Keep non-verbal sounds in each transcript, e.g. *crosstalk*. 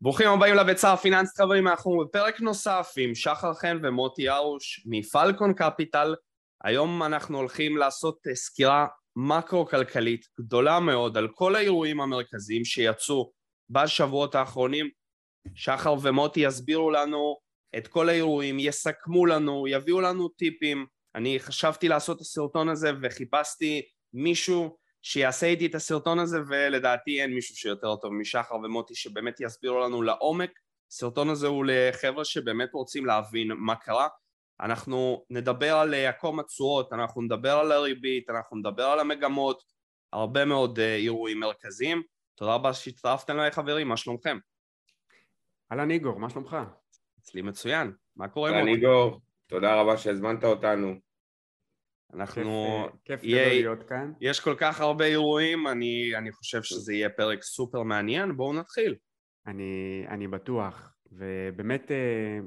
ברוכים הבאים לביצה הפיננסית חברים, אנחנו בפרק נוסף עם שחר חן ומוטי ארוש מפלקון קפיטל. היום אנחנו הולכים לעשות אה, סקירה מקרו-כלכלית גדולה מאוד על כל האירועים המרכזיים שיצאו בשבועות האחרונים. שחר ומוטי יסבירו לנו את כל האירועים, יסכמו לנו, יביאו לנו טיפים. אני חשבתי לעשות את הסרטון הזה וחיפשתי מישהו שיעשה איתי את הסרטון הזה ולדעתי אין מישהו שיותר טוב משחר ומוטי שבאמת יסבירו לנו לעומק הסרטון הזה הוא לחבר'ה שבאמת רוצים להבין מה קרה אנחנו נדבר על עקום התשואות, אנחנו נדבר על הריבית, אנחנו נדבר על המגמות הרבה מאוד אה, אירועים מרכזיים תודה רבה שהצטרפתם אליי חברים, מה שלומכם? אהלן איגור, מה שלומך? אצלי מצוין, מה קורה? אהלן איגור, תודה רבה שהזמנת אותנו אנחנו... כיף, כיף יהיה, להיות כאן. יש כל כך הרבה אירועים, אני, אני חושב שזה יהיה פרק סופר מעניין, בואו נתחיל. אני, אני בטוח, ובאמת אה,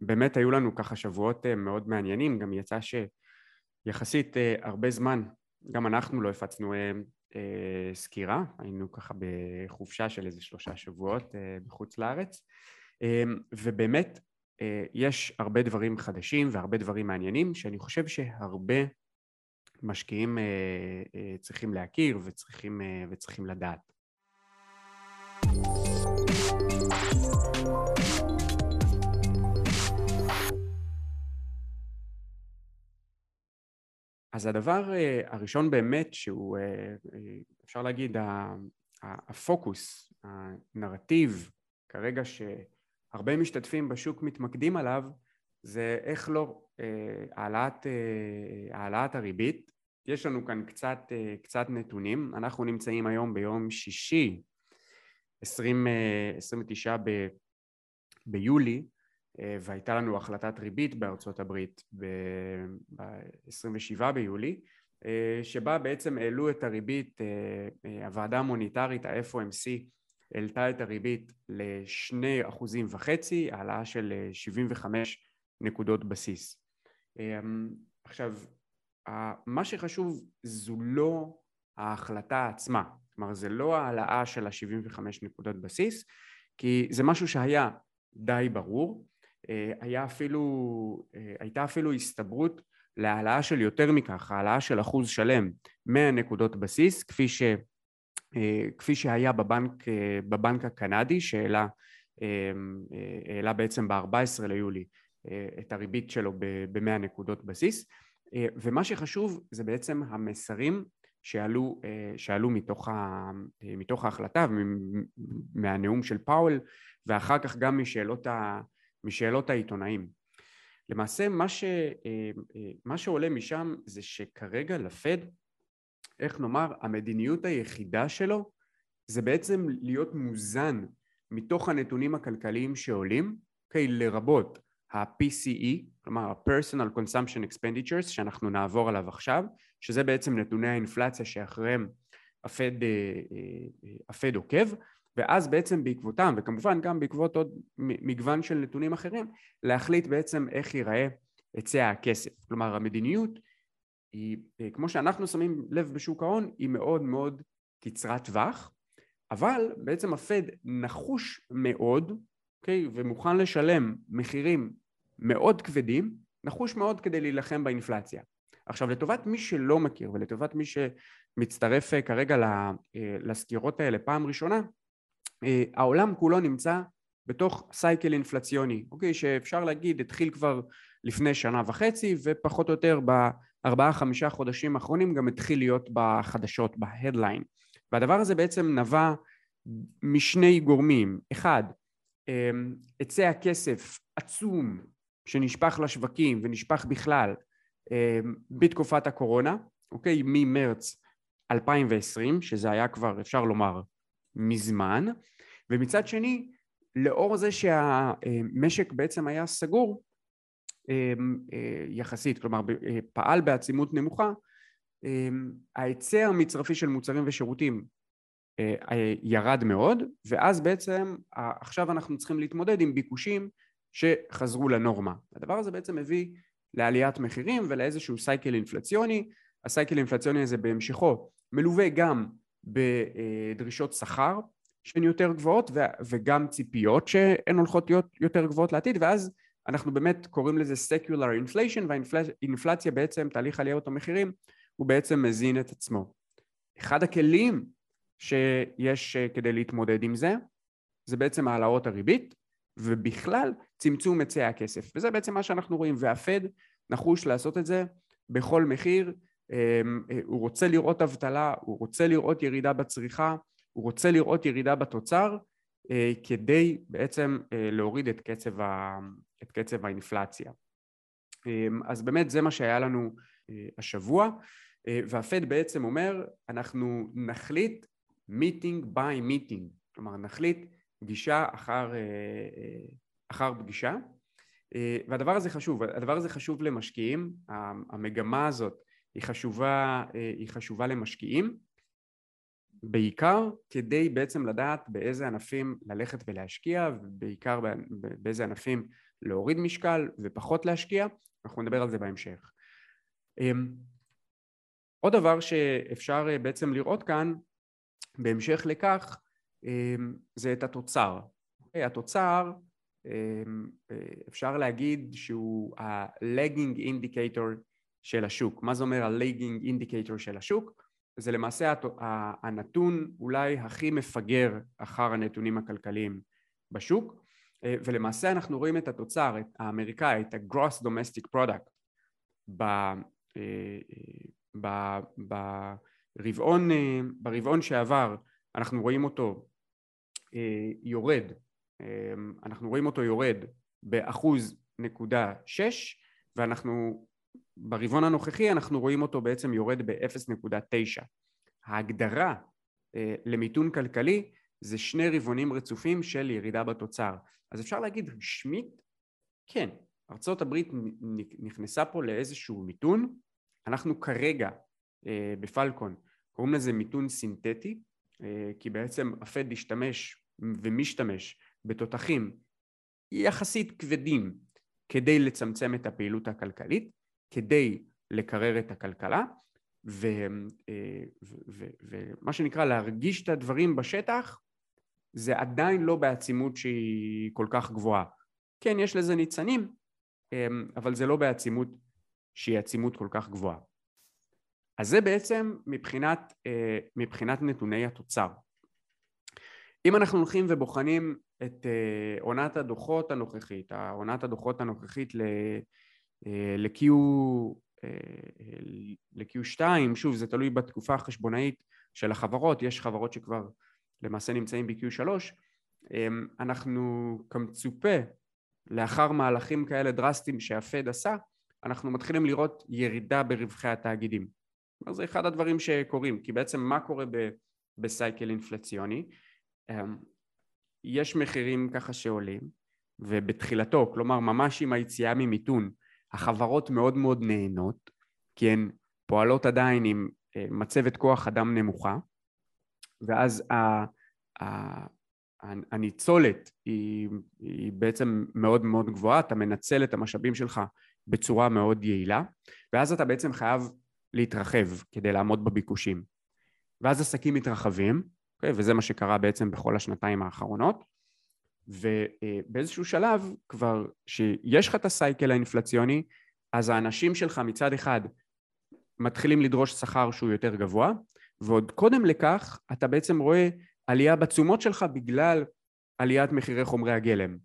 באמת היו לנו ככה שבועות אה, מאוד מעניינים, גם יצא שיחסית אה, הרבה זמן, גם אנחנו לא הפצנו סקירה, היינו ככה בחופשה של איזה שלושה שבועות בחוץ לארץ, ובאמת יש הרבה דברים חדשים והרבה דברים מעניינים שאני חושב שהרבה משקיעים אה, אה, צריכים להכיר וצריכים, אה, וצריכים לדעת. אז הדבר הראשון באמת שהוא אפשר להגיד הפוקוס, הנרטיב כרגע שהרבה משתתפים בשוק מתמקדים עליו זה איך לא העלאת, העלאת הריבית. יש לנו כאן קצת, אה, קצת נתונים, אנחנו נמצאים היום ביום שישי 20, 29 ב, ביולי אה, והייתה לנו החלטת ריבית בארצות הברית ב-27 ביולי אה, שבה בעצם העלו את הריבית, הוועדה המוניטרית ה-FOMC העלתה את הריבית לשני אחוזים וחצי, העלאה של 75 נקודות בסיס. עכשיו מה שחשוב זו לא ההחלטה עצמה, כלומר זה לא העלאה של ה-75 נקודות בסיס, כי זה משהו שהיה די ברור, אה, היה אפילו, אה, הייתה אפילו הסתברות להעלאה של יותר מכך, העלאה של אחוז שלם 100 נקודות בסיס, כפי, ש, אה, כפי שהיה בבנק, בבנק הקנדי שהעלה העלה בעצם ב-14 ליולי את הריבית שלו ב-100 נקודות בסיס אה, ומה שחשוב זה בעצם המסרים שעלו, אה, שעלו מתוך, ה, אה, מתוך ההחלטה מהנאום של פאוול ואחר כך גם משאלות, ה, משאלות העיתונאים. למעשה מה, ש, מה שעולה משם זה שכרגע לפד, איך נאמר, המדיניות היחידה שלו זה בעצם להיות מוזן מתוך הנתונים הכלכליים שעולים, אוקיי, לרבות ה-PCE, כלומר ה-Personal Consumption Expenditures שאנחנו נעבור עליו עכשיו, שזה בעצם נתוני האינפלציה שאחריהם הפד, אה, אה, הפד עוקב, ואז בעצם בעקבותם, וכמובן גם בעקבות עוד מגוון של נתונים אחרים, להחליט בעצם איך ייראה היצע הכסף. כלומר המדיניות היא, אה, כמו שאנחנו שמים לב בשוק ההון, היא מאוד מאוד קצרת טווח, אבל בעצם הפד נחוש מאוד אוקיי? ומוכן לשלם מחירים מאוד כבדים, נחוש מאוד כדי להילחם באינפלציה. עכשיו לטובת מי שלא מכיר ולטובת מי שמצטרף אה, כרגע אה, לסקירות האלה פעם ראשונה, אה, העולם כולו נמצא בתוך סייקל אינפלציוני, אוקיי? שאפשר להגיד התחיל כבר לפני שנה וחצי ופחות או יותר בארבעה חמישה חודשים האחרונים גם התחיל להיות בחדשות, בהדליין והדבר הזה בעצם נבע משני גורמים, אחד היצע כסף עצום שנשפך לשווקים ונשפך בכלל אמ, בתקופת הקורונה, אוקיי? ממרץ 2020, שזה היה כבר אפשר לומר מזמן, ומצד שני לאור זה שהמשק בעצם היה סגור אמ, אה, יחסית, כלומר אה, פעל בעצימות נמוכה, ההיצע המצרפי של מוצרים ושירותים אה, אה, ירד מאוד ואז בעצם עכשיו אנחנו צריכים להתמודד עם ביקושים שחזרו לנורמה. הדבר הזה בעצם מביא לעליית מחירים ולאיזשהו סייקל אינפלציוני, הסייקל האינפלציוני הזה בהמשכו מלווה גם בדרישות שכר שהן יותר גבוהות וגם ציפיות שהן הולכות להיות יותר גבוהות לעתיד ואז אנחנו באמת קוראים לזה secular inflation והאינפלציה בעצם תהליך עליות המחירים הוא בעצם מזין את עצמו. אחד הכלים שיש אה, כדי להתמודד עם זה זה בעצם העלאות הריבית ובכלל צמצום היצע הכסף. וזה בעצם מה שאנחנו רואים והפד נחוש לעשות את זה בכל מחיר. אמ, אה, הוא רוצה לראות אבטלה, הוא רוצה לראות ירידה בצריכה, הוא רוצה לראות ירידה בתוצר אה, כדי בעצם אה, להוריד את קצב, ה, את קצב האינפלציה. אמ, אז באמת זה מה שהיה לנו השבוע. והפד בעצם אומר אנחנו נחליט meeting by meeting. כלומר נחליט פגישה אחר, אחר פגישה והדבר הזה חשוב, הדבר הזה חשוב למשקיעים, המגמה הזאת היא חשובה, אה, היא חשובה למשקיעים בעיקר כדי בעצם לדעת באיזה ענפים ללכת ולהשקיע ובעיקר באיזה ענפים להוריד משקל ופחות להשקיע, אנחנו נדבר על זה בהמשך. אמ, עוד דבר שאפשר אה, בעצם לראות כאן בהמשך לכך אמ, זה את התוצר. אוקיי, התוצר אה, אפשר להגיד שהוא ה-lagging indicator של השוק. מה זה אומר ה-lagging indicator של השוק? זה למעשה הנתון אולי הכי מפגר אחר הנתונים הכלכליים בשוק אה, ולמעשה אנחנו רואים את התוצר את האמריקאי, את ה-gross domestic product אה, ברבעון, אה, ברבעון שעבר אנחנו רואים אותו יורד, אנחנו רואים אותו יורד באחוז נקודה שש ואנחנו ברבעון הנוכחי אנחנו רואים אותו בעצם יורד ב-0.9. ההגדרה אה, למיתון כלכלי זה שני רבעונים רצופים של ירידה בתוצר. אז אפשר להגיד רשמית, כן, ארצות הברית נכנסה פה לאיזשהו מיתון, אנחנו כרגע אה, בפלקון קוראים לזה מיתון סינתטי, אה, כי בעצם הפד השתמש ומשתמש בתותחים יחסית כבדים כדי לצמצם את הפעילות הכלכלית כדי לקרר את הכלכלה אה, ומה שנקרא להרגיש את הדברים בשטח זה עדיין לא בעצימות שהיא כל כך גבוהה. כן, יש לזה ניצנים, אמ, אבל זה לא בעצימות שהיא עצימות כל כך גבוהה. אז זה בעצם מבחינת, אה, מבחינת נתוני התוצר. אם אנחנו הולכים ובוחנים את אה, עונת הדוחות הנוכחית, עונת הדוחות הנוכחית אה, ל-Q, אה, ל-Q2, שוב זה תלוי בתקופה החשבונאית של החברות, יש חברות שכבר למעשה נמצאים ב-Q3, אמ, אנחנו כמצופה לאחר מהלכים כאלה דרסטיים שהפד עשה, אנחנו מתחילים לראות ירידה ברווחי התאגידים. זה אחד הדברים שקורים, כי בעצם מה קורה בסייקל אינפלציוני? אמ, יש מחירים ככה שעולים, ובתחילתו, כלומר ממש עם היציאה ממיתון, החברות מאוד מאוד נהנות, כי הן פועלות עדיין עם אה, מצבת כוח אדם נמוכה, ואז ה, ה, הניצולת היא, היא בעצם מאוד מאוד גבוהה, אתה מנצל את המשאבים שלך בצורה מאוד יעילה, ואז אתה בעצם חייב להתרחב כדי לעמוד בביקושים. ואז עסקים מתרחבים, אוקיי? וזה מה שקרה בעצם בכל השנתיים האחרונות, ובאיזשהו שלב כבר שיש לך את הסייקל האינפלציוני אז האנשים שלך מצד אחד מתחילים לדרוש שכר שהוא יותר גבוה ועוד קודם לכך אתה בעצם רואה עלייה בתשומות שלך בגלל עליית מחירי חומרי הגלם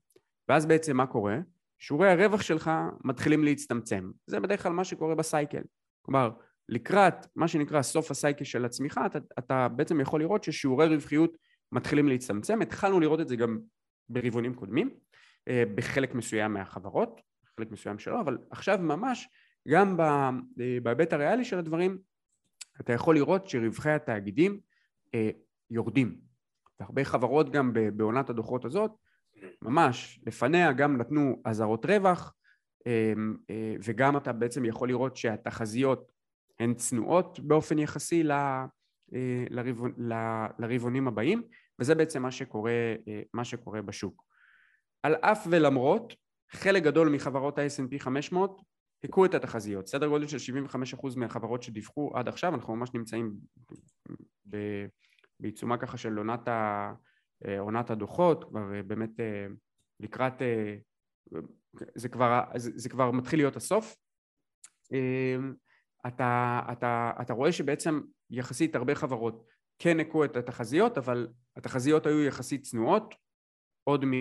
ואז בעצם מה קורה? שיעורי הרווח שלך מתחילים להצטמצם זה בדרך כלל מה שקורה בסייקל כלומר לקראת מה שנקרא סוף הסייקל של הצמיחה אתה, אתה בעצם יכול לראות ששיעורי רווחיות מתחילים להצטמצם. התחלנו לראות את זה גם ברבעונים קודמים אה, בחלק מסוים מהחברות, חלק מסוים שלא, אבל עכשיו ממש גם אה, בהיבט הריאלי של הדברים אתה יכול לראות שרווחי התאגידים אה, יורדים. והרבה חברות גם בעונת הדוחות הזאת ממש לפניה גם נתנו אזהרות רווח וגם אתה בעצם יכול לראות שהתחזיות הן צנועות באופן יחסי לרבעונים הבאים וזה בעצם מה שקורה, אה, מה שקורה בשוק. על אף ולמרות, חלק גדול מחברות ה-S&P 500 היכו את התחזיות, סדר גודל של 75% מהחברות שדיווחו עד עכשיו, אנחנו ממש נמצאים בעיצומה ככה של עונת, ה, עונת הדוחות, כבר באמת לקראת, זה כבר, זה, זה כבר מתחיל להיות הסוף. אתה, אתה, אתה רואה שבעצם יחסית הרבה חברות כן הכו את התחזיות, אבל התחזיות היו יחסית צנועות, עוד, מ,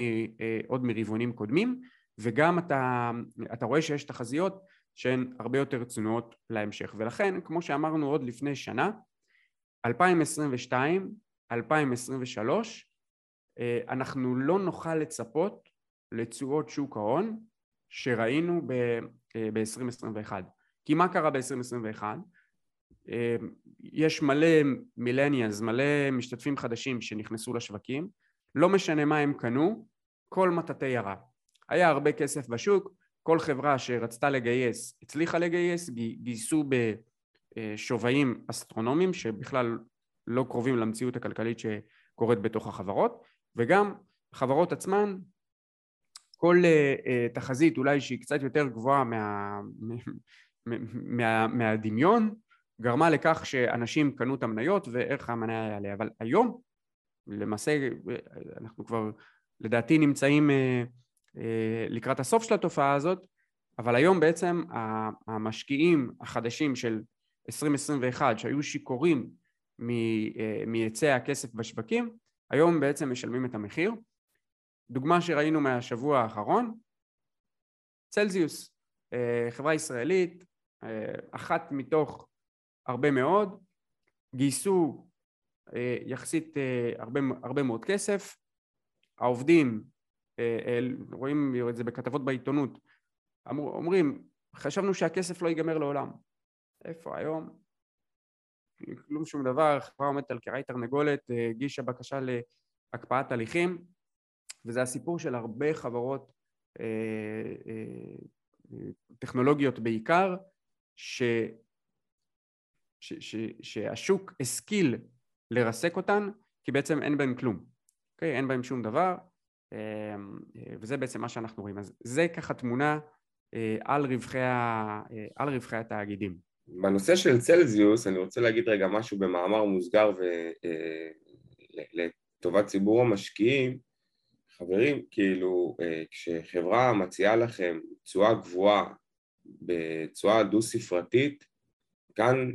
עוד מרבעונים קודמים, וגם אתה, אתה רואה שיש תחזיות שהן הרבה יותר צנועות להמשך. ולכן, כמו שאמרנו עוד לפני שנה, 2022, 2023, אנחנו לא נוכל לצפות לתשואות שוק ההון שראינו ב-2021. כי מה קרה ב-2021? יש מלא מילניאלס, מלא משתתפים חדשים שנכנסו לשווקים, לא משנה מה הם קנו, כל מטאטא ירה. היה הרבה כסף בשוק, כל חברה שרצתה לגייס הצליחה לגייס, גייסו בשווים אסטרונומיים שבכלל לא קרובים למציאות הכלכלית שקורית בתוך החברות, וגם החברות עצמן, כל uh, תחזית אולי שהיא קצת יותר גבוהה מה, מה, מהדמיון, גרמה לכך שאנשים קנו את המניות וערך המניה יעלה, אבל היום למעשה אנחנו כבר לדעתי נמצאים uh, אה, לקראת הסוף של התופעה הזאת, אבל היום בעצם המשקיעים החדשים של 2021 שהיו שיכורים אה, מהיצע הכסף בשווקים, היום בעצם משלמים את המחיר. דוגמה שראינו מהשבוע האחרון, צלזיוס, אה, חברה ישראלית, אחת מתוך הרבה מאוד, גייסו יחסית הרבה, הרבה מאוד כסף, העובדים אה, רואים את זה בכתבות בעיתונות, אומרים חשבנו שהכסף לא ייגמר לעולם. איפה היום? כלום שום דבר, חברה עומדת על קרעי תרנגולת, אה, הגישה בקשה להקפאת הליכים וזה הסיפור של הרבה חברות אה, טכנולוגיות בעיקר ש, ש, ש, שהשוק השכיל לרסק אותן כי בעצם אין בהן כלום? אוקיי? אין בהן שום דבר אמ, וזה בעצם מה שאנחנו רואים. אז זה ככה תמונה אה, על רווחי, ה... אה, על רווחי התאגידים. בנושא של צלזיוס אני רוצה להגיד רגע משהו במאמר מוסגר ולטובת אה, ציבור המשקיעים. חברים, כאילו כשחברה מציעה לכם תשואה גבוהה בתשואה דו-ספרתית, כאן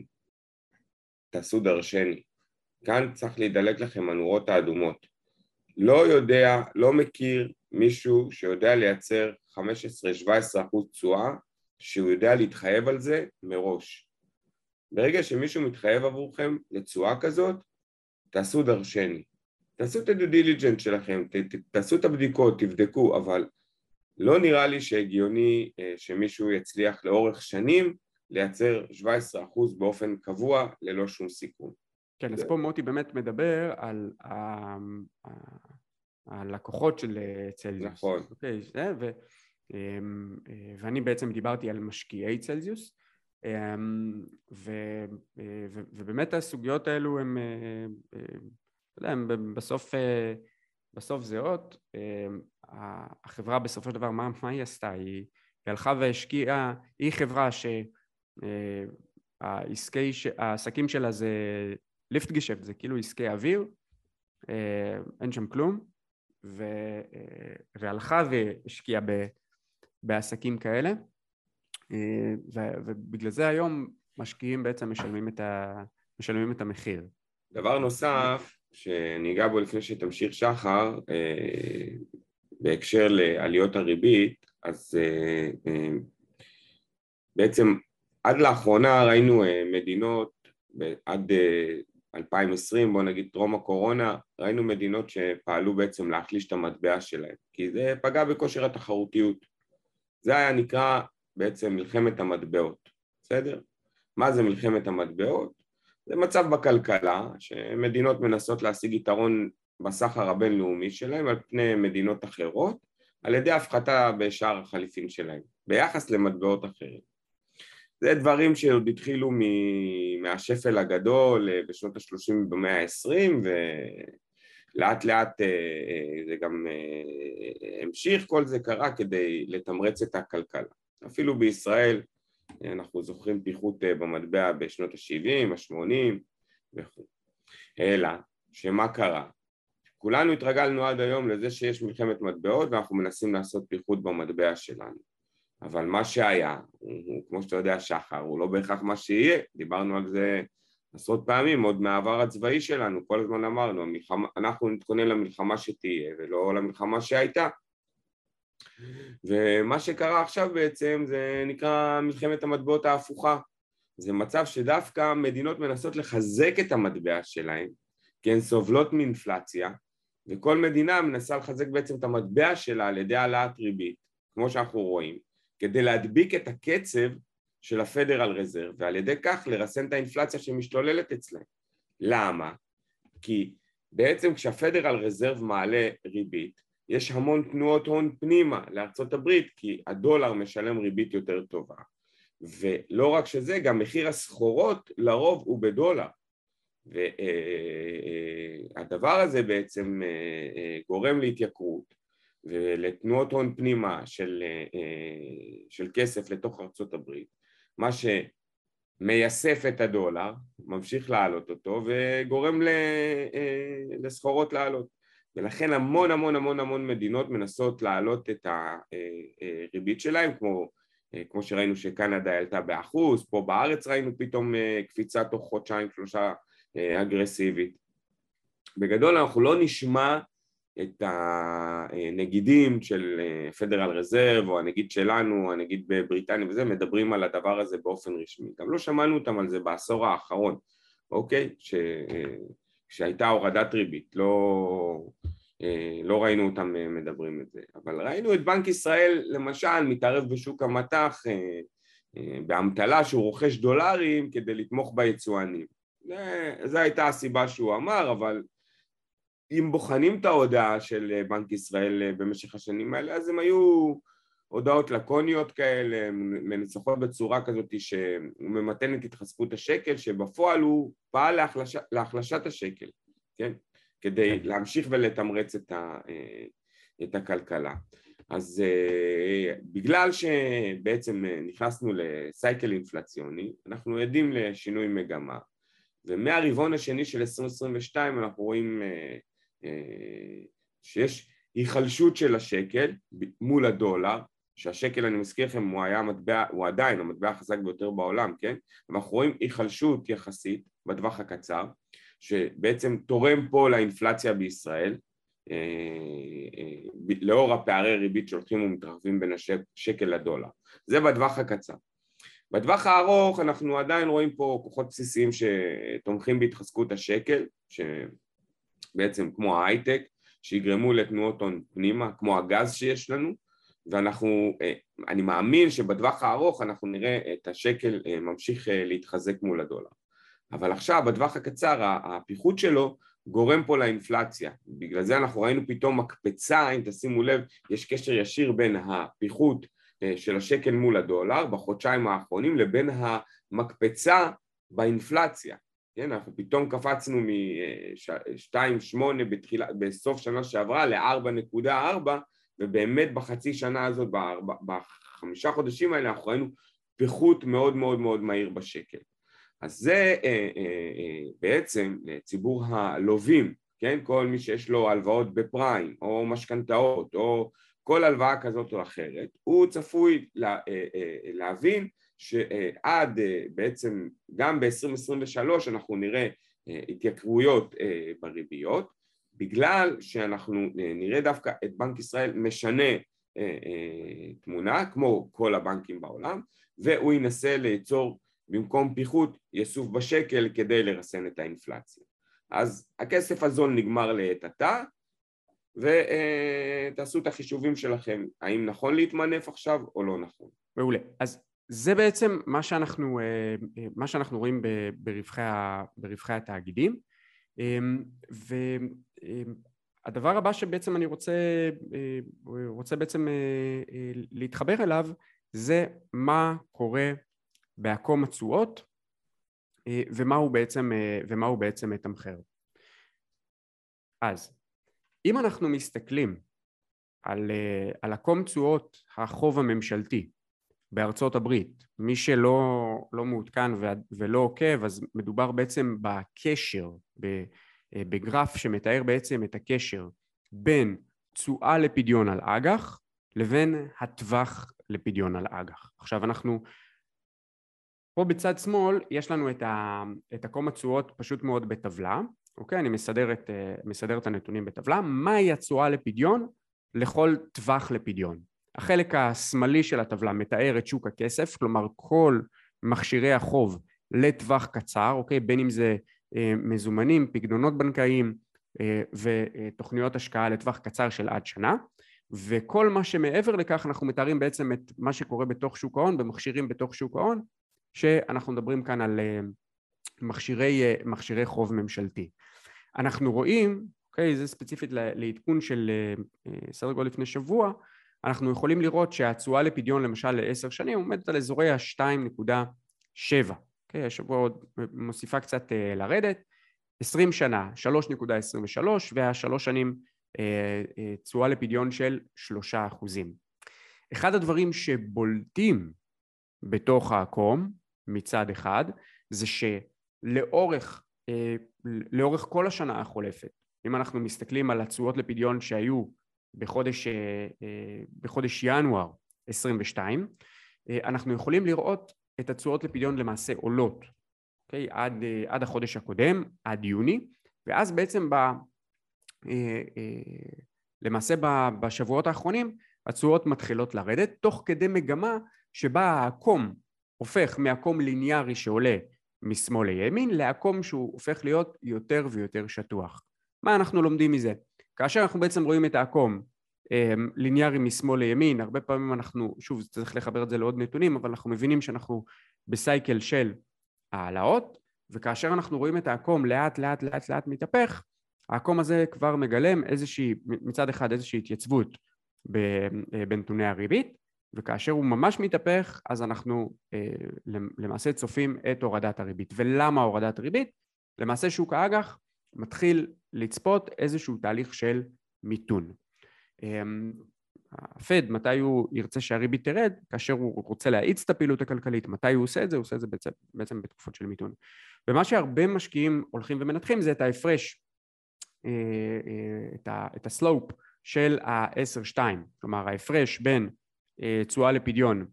תעשו דרשני. כאן צריך להידלק לכם הנורות האדומות. לא יודע, לא מכיר מישהו שיודע לייצר 15-17% תשואה, שהוא יודע להתחייב על זה מראש. ברגע שמישהו מתחייב עבורכם לתשואה כזאת, תעשו דרשני. תעשו את הדיו דיליג'נט שלכם, ת, ת, תעשו את הבדיקות, תבדקו, אבל לא נראה לי שהגיוני אה, שמישהו יצליח לאורך שנים לייצר 17% באופן קבוע ללא שום סיכון. כן, אז פה מוטי באמת מדבר על הלקוחות של אה, צלזיוס. נכון. אוקיי, זה, ו, אה, ואני בעצם דיברתי על משקיעי צלזיוס, ו, אה, ו, ובאמת הסוגיות האלו הם, אתה יודע, הם בסוף, בסוף זהות. החברה בסופו של דבר, מה, מה היא עשתה? היא, היא הלכה והשקיעה, היא חברה שהעסקים שלה זה ליפט גשפט זה כאילו עסקי אוויר, אה, אין שם כלום, ו, אה, והלכה והשקיעה בעסקים כאלה, אה, ו, ובגלל זה היום משקיעים בעצם משלמים את, ה, משלמים את המחיר. דבר נוסף שניגע בו לפני שתמשיך שחר, בהקשר לעליות הריבית, אז בעצם עד לאחרונה ראינו מדינות עד 2020, בוא נגיד טרום הקורונה, ראינו מדינות שפעלו בעצם להחליש את המטבע שלהם, כי זה פגע בכושר התחרותיות. זה היה נקרא בעצם מלחמת המטבעות, בסדר? מה זה מלחמת המטבעות? זה מצב בכלכלה שמדינות מנסות להשיג יתרון בסחר הבינלאומי שלהם על פני מדינות אחרות על ידי הפחתה בשער החליפין שלהם ביחס למטבעות אחרים. זה דברים שעוד התחילו מהשפל הגדול אה, בשנות ה-30 במאה ה-20 ולאט לאט אה, אה, זה גם המשיך, כל זה קרה כדי לתמרץ את הכלכלה. אפילו בישראל אנחנו זוכרים פיחות במטבע בשנות ה-70, ה-80 וכו'. אלא שמה קרה? כולנו התרגלנו עד היום לזה שיש מלחמת מטבעות ואנחנו מנסים לעשות פיחות במטבע שלנו אבל מה שהיה, הוא, הוא, כמו שאתה יודע שחר, הוא לא בהכרח מה שיהיה, דיברנו על זה עשרות פעמים, עוד מהעבר הצבאי שלנו, כל הזמן אמרנו, המלחמה, אנחנו נתכונן למלחמה שתהיה ולא למלחמה שהייתה ומה שקרה עכשיו בעצם זה נקרא מלחמת המטבעות ההפוכה זה מצב שדווקא מדינות מנסות לחזק את המטבע שלהן כי הן סובלות מאינפלציה וכל מדינה מנסה לחזק בעצם את המטבע שלה על ידי העלאת ריבית כמו שאנחנו רואים כדי להדביק את הקצב של הפדרל רזרב ועל ידי כך לרסן את האינפלציה שמשתוללת אצלם. למה? כי בעצם כשהפדרל רזרב מעלה ריבית יש המון תנועות הון פנימה לארצות הברית כי הדולר משלם ריבית יותר טובה. ולא רק שזה גם מחיר הסחורות לרוב הוא בדולר. והדבר הזה בעצם אה, אה, גורם להתייקרות ולתנועות הון פנימה של, אה, של כסף לתוך ארצות הברית, מה שמייסף את הדולר, ממשיך להעלות אותו וגורם לסחורות לעלות ולכן המון המון המון המון מדינות מנסות להעלות את הריבית שלהם כמו, כמו שראינו שקנדה העלתה באחוז, פה בארץ ראינו פתאום קפיצה תוך חודשיים שלושה אגרסיבית. בגדול אנחנו לא נשמע את הנגידים של פדרל רזרב או הנגיד שלנו, הנגיד בבריטניה וזה, מדברים על הדבר הזה באופן רשמי. גם לא שמענו אותם על זה בעשור האחרון, אוקיי? ש... כשהייתה הורדת ריבית, לא, לא ראינו אותם מדברים את זה. אבל ראינו את בנק ישראל למשל מתערב בשוק המטח באמתלה שהוא רוכש דולרים כדי לתמוך ביצואנים. זו הייתה הסיבה שהוא אמר, אבל אם בוחנים את ההודעה של בנק ישראל במשך השנים האלה, אז הם היו הודעות לקוניות כאלה, מנצחות בצורה כזאת שהוא ממתן את התחזקות השקל, שבפועל הוא פעל להחלש, להחלשת השקל, כן? כדי כן. להמשיך ולתמרץ את, ה, את הכלכלה. אז בגלל שבעצם נכנסנו לסייקל אינפלציוני, אנחנו עדים לשינוי מגמה. ומהרבעון השני של 2022 אנחנו רואים אה, אה, שיש היחלשות של השקל מול הדולר, שהשקל אני מזכיר לכם הוא היה מטבע, הוא עדיין המטבע החזק ביותר בעולם, כן? ואנחנו רואים היחלשות יחסית בטווח הקצר, שבעצם תורם פה לאינפלציה בישראל, אה, לאור הפערי ריבית שהולכים ומתרחבים בין השקל לדולר. זה בטווח הקצר. בטווח הארוך אנחנו עדיין רואים פה כוחות בסיסיים שתומכים בהתחזקות השקל, שבעצם כמו ההייטק, שיגרמו לתנועות הון פנימה, כמו הגז שיש לנו, ואנחנו, אה, אני מאמין שבטווח הארוך אנחנו נראה את השקל אה, ממשיך אה, להתחזק מול הדולר. אבל עכשיו בטווח הקצר הפיחות שלו גורם פה לאינפלציה, בגלל זה אנחנו ראינו פתאום מקפצה, אם תשימו לב, יש קשר ישיר בין הפיחות אה, של השקל מול הדולר בחודשיים האחרונים לבין המקפצה באינפלציה, כן, אנחנו פתאום קפצנו מ-2.8 בסוף שנה שעברה ל-4.4 ובאמת בחצי שנה הזאת, בחמישה חודשים האלה אנחנו ראינו פיחות מאוד מאוד מאוד מהיר בשקל. אז זה אה, אה, בעצם ציבור הלווים, כן, כל מי שיש לו הלוואות בפריים או משכנתאות או כל הלוואה כזאת או אחרת, הוא צפוי לה, אה, אה, להבין שעד אה, בעצם גם ב-2023 אנחנו נראה התייקרויות בריביות בגלל שאנחנו נראה דווקא את בנק ישראל משנה תמונה כמו כל הבנקים בעולם והוא ינסה ליצור במקום פיחות יסוף בשקל כדי לרסן את האינפלציה אז הכסף הזול נגמר לעת עתה ותעשו את החישובים שלכם, האם נכון להתמנף עכשיו או לא נכון. מעולה. אז זה בעצם מה שאנחנו, אה, מה שאנחנו רואים ברווחי, ברווחי התאגידים אמ, והדבר הבא שבעצם אני רוצה, אה, רוצה בעצם אה, להתחבר אליו זה מה קורה בעקום התשואות ומה הוא בעצם, ומה הוא בעצם מתמחר. אז אם אנחנו מסתכלים על, אה, על עקום תשואות החוב הממשלתי בארצות הברית, מי שלא לא מעודכן ולא עוקב אז מדובר בעצם בקשר, בגרף שמתאר בעצם את הקשר בין תשואה לפדיון על אג"ח לבין הטווח לפדיון על אג"ח. עכשיו אנחנו, פה בצד שמאל יש לנו את, ה, את הקום התשואות פשוט מאוד בטבלה, אוקיי? אני מסדר את, מסדר את הנתונים בטבלה, מהי התשואה לפדיון לכל טווח לפדיון. החלק השמאלי של הטבלה מתאר את שוק הכסף, כלומר כל מכשירי החוב לטווח קצר, אוקיי? בין אם זה אה, מזומנים, פקדונות בנקאיים אה, ותוכניות השקעה לטווח קצר של עד שנה וכל מה שמעבר לכך אנחנו מתארים בעצם את מה שקורה בתוך שוק ההון במכשירים בתוך שוק ההון שאנחנו מדברים כאן על אה, מכשירי, מכשירי חוב ממשלתי. אנחנו רואים, אוקיי, זה ספציפית לעדכון של סדר גודל לפני שבוע, אנחנו יכולים לראות שהתשואה לפדיון למשל לעשר שנים עומדת על אזורי ה-2.7 אוקיי, השבוע עוד מוסיפה קצת אה, לרדת, 20 שנה 3.23 והשלוש שנים אה, אה, תשואה לפדיון של 3 אחוזים. אחד הדברים שבולטים בתוך העקום מצד אחד זה שלאורך לאורך כל השנה החולפת אם אנחנו מסתכלים על התשואות לפדיון שהיו בחודש, בחודש ינואר 22 אנחנו יכולים לראות את התשואות לפדיון למעשה עולות, אוקיי? עד, אה, עד החודש הקודם, עד יוני, ואז בעצם ב, אה, אה, למעשה בשבועות האחרונים התשואות מתחילות לרדת, תוך כדי מגמה שבה העקום הופך מעקום ליניארי שעולה משמאל לימין לעקום שהוא הופך להיות יותר ויותר שטוח. מה אנחנו לומדים מזה? כאשר אנחנו בעצם רואים את העקום ליניארי משמאל לימין, הרבה פעמים אנחנו, שוב צריך לחבר את זה לעוד נתונים, אבל אנחנו מבינים שאנחנו בסייקל של העלאות, וכאשר אנחנו רואים את העקום לאט לאט לאט לאט מתהפך, העקום הזה כבר מגלם איזושהי, מצד אחד איזושהי התייצבות אה, בנתוני הריבית, וכאשר הוא ממש מתהפך אז אנחנו אה, למעשה צופים את הורדת הריבית. ולמה הורדת ריבית? למעשה שוק האג"ח מתחיל לצפות איזשהו תהליך של מיתון. אמ, הפד, מתי הוא ירצה שהריבית תרד? כאשר הוא רוצה להאיץ את הפעילות הכלכלית. מתי הוא עושה את זה? הוא עושה את זה בעצם, בעצם בתקופות של מיתון. ומה שהרבה משקיעים הולכים ומנתחים זה את ההפרש, אה, אה, את, הסלופ של ה-10-2, כלומר ההפרש בין אה, תשואה לפדיון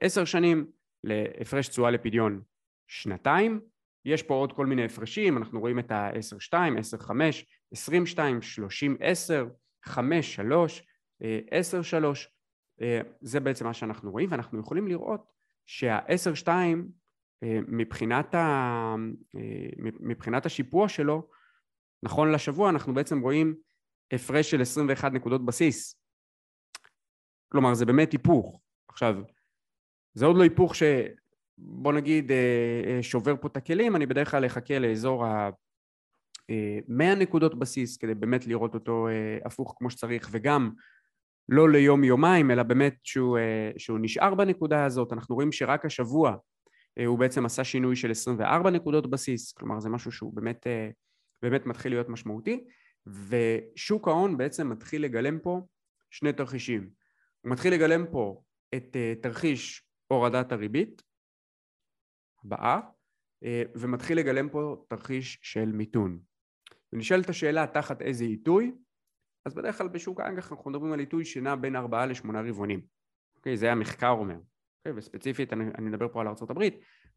עשר שנים להפרש תשואה לפדיון שנתיים יש פה עוד כל מיני הפרשים, אנחנו רואים את ה-10-2, 10-5, 20-2, 30-10, 5-3, 10-3, זה בעצם מה שאנחנו רואים ואנחנו יכולים לראות שה-10-2 אה, מבחינת, ה... אה, מבחינת השיפוע שלו, נכון לשבוע אנחנו בעצם רואים הפרש של 21 נקודות בסיס. כלומר זה באמת היפוך. עכשיו, זה עוד לא היפוך ש... בוא נגיד אה, שובר פה את הכלים, אני בדרך כלל אחכה לאזור ה... 100 אה, נקודות בסיס כדי באמת לראות אותו הפוך כמו שצריך וגם לא ליום יומיים אלא באמת שהוא, שהוא נשאר בנקודה הזאת אנחנו רואים שרק השבוע הוא בעצם עשה שינוי של 24 נקודות בסיס כלומר זה משהו שהוא באמת, באמת מתחיל להיות משמעותי ושוק ההון בעצם מתחיל לגלם פה שני תרחישים הוא מתחיל לגלם פה את תרחיש הורדת הריבית הבאה אה, ומתחיל לגלם פה תרחיש של מיתון. ונשאלת השאלה תחת איזה עיתוי, אז בדרך כלל בשוק האג"ח אנחנו מדברים על עיתוי שנע בין ארבעה לשמונה רבעונים. אוקיי, זה המחקר אומר. אוקיי, וספציפית אני, אני מדבר פה על ארה"ב,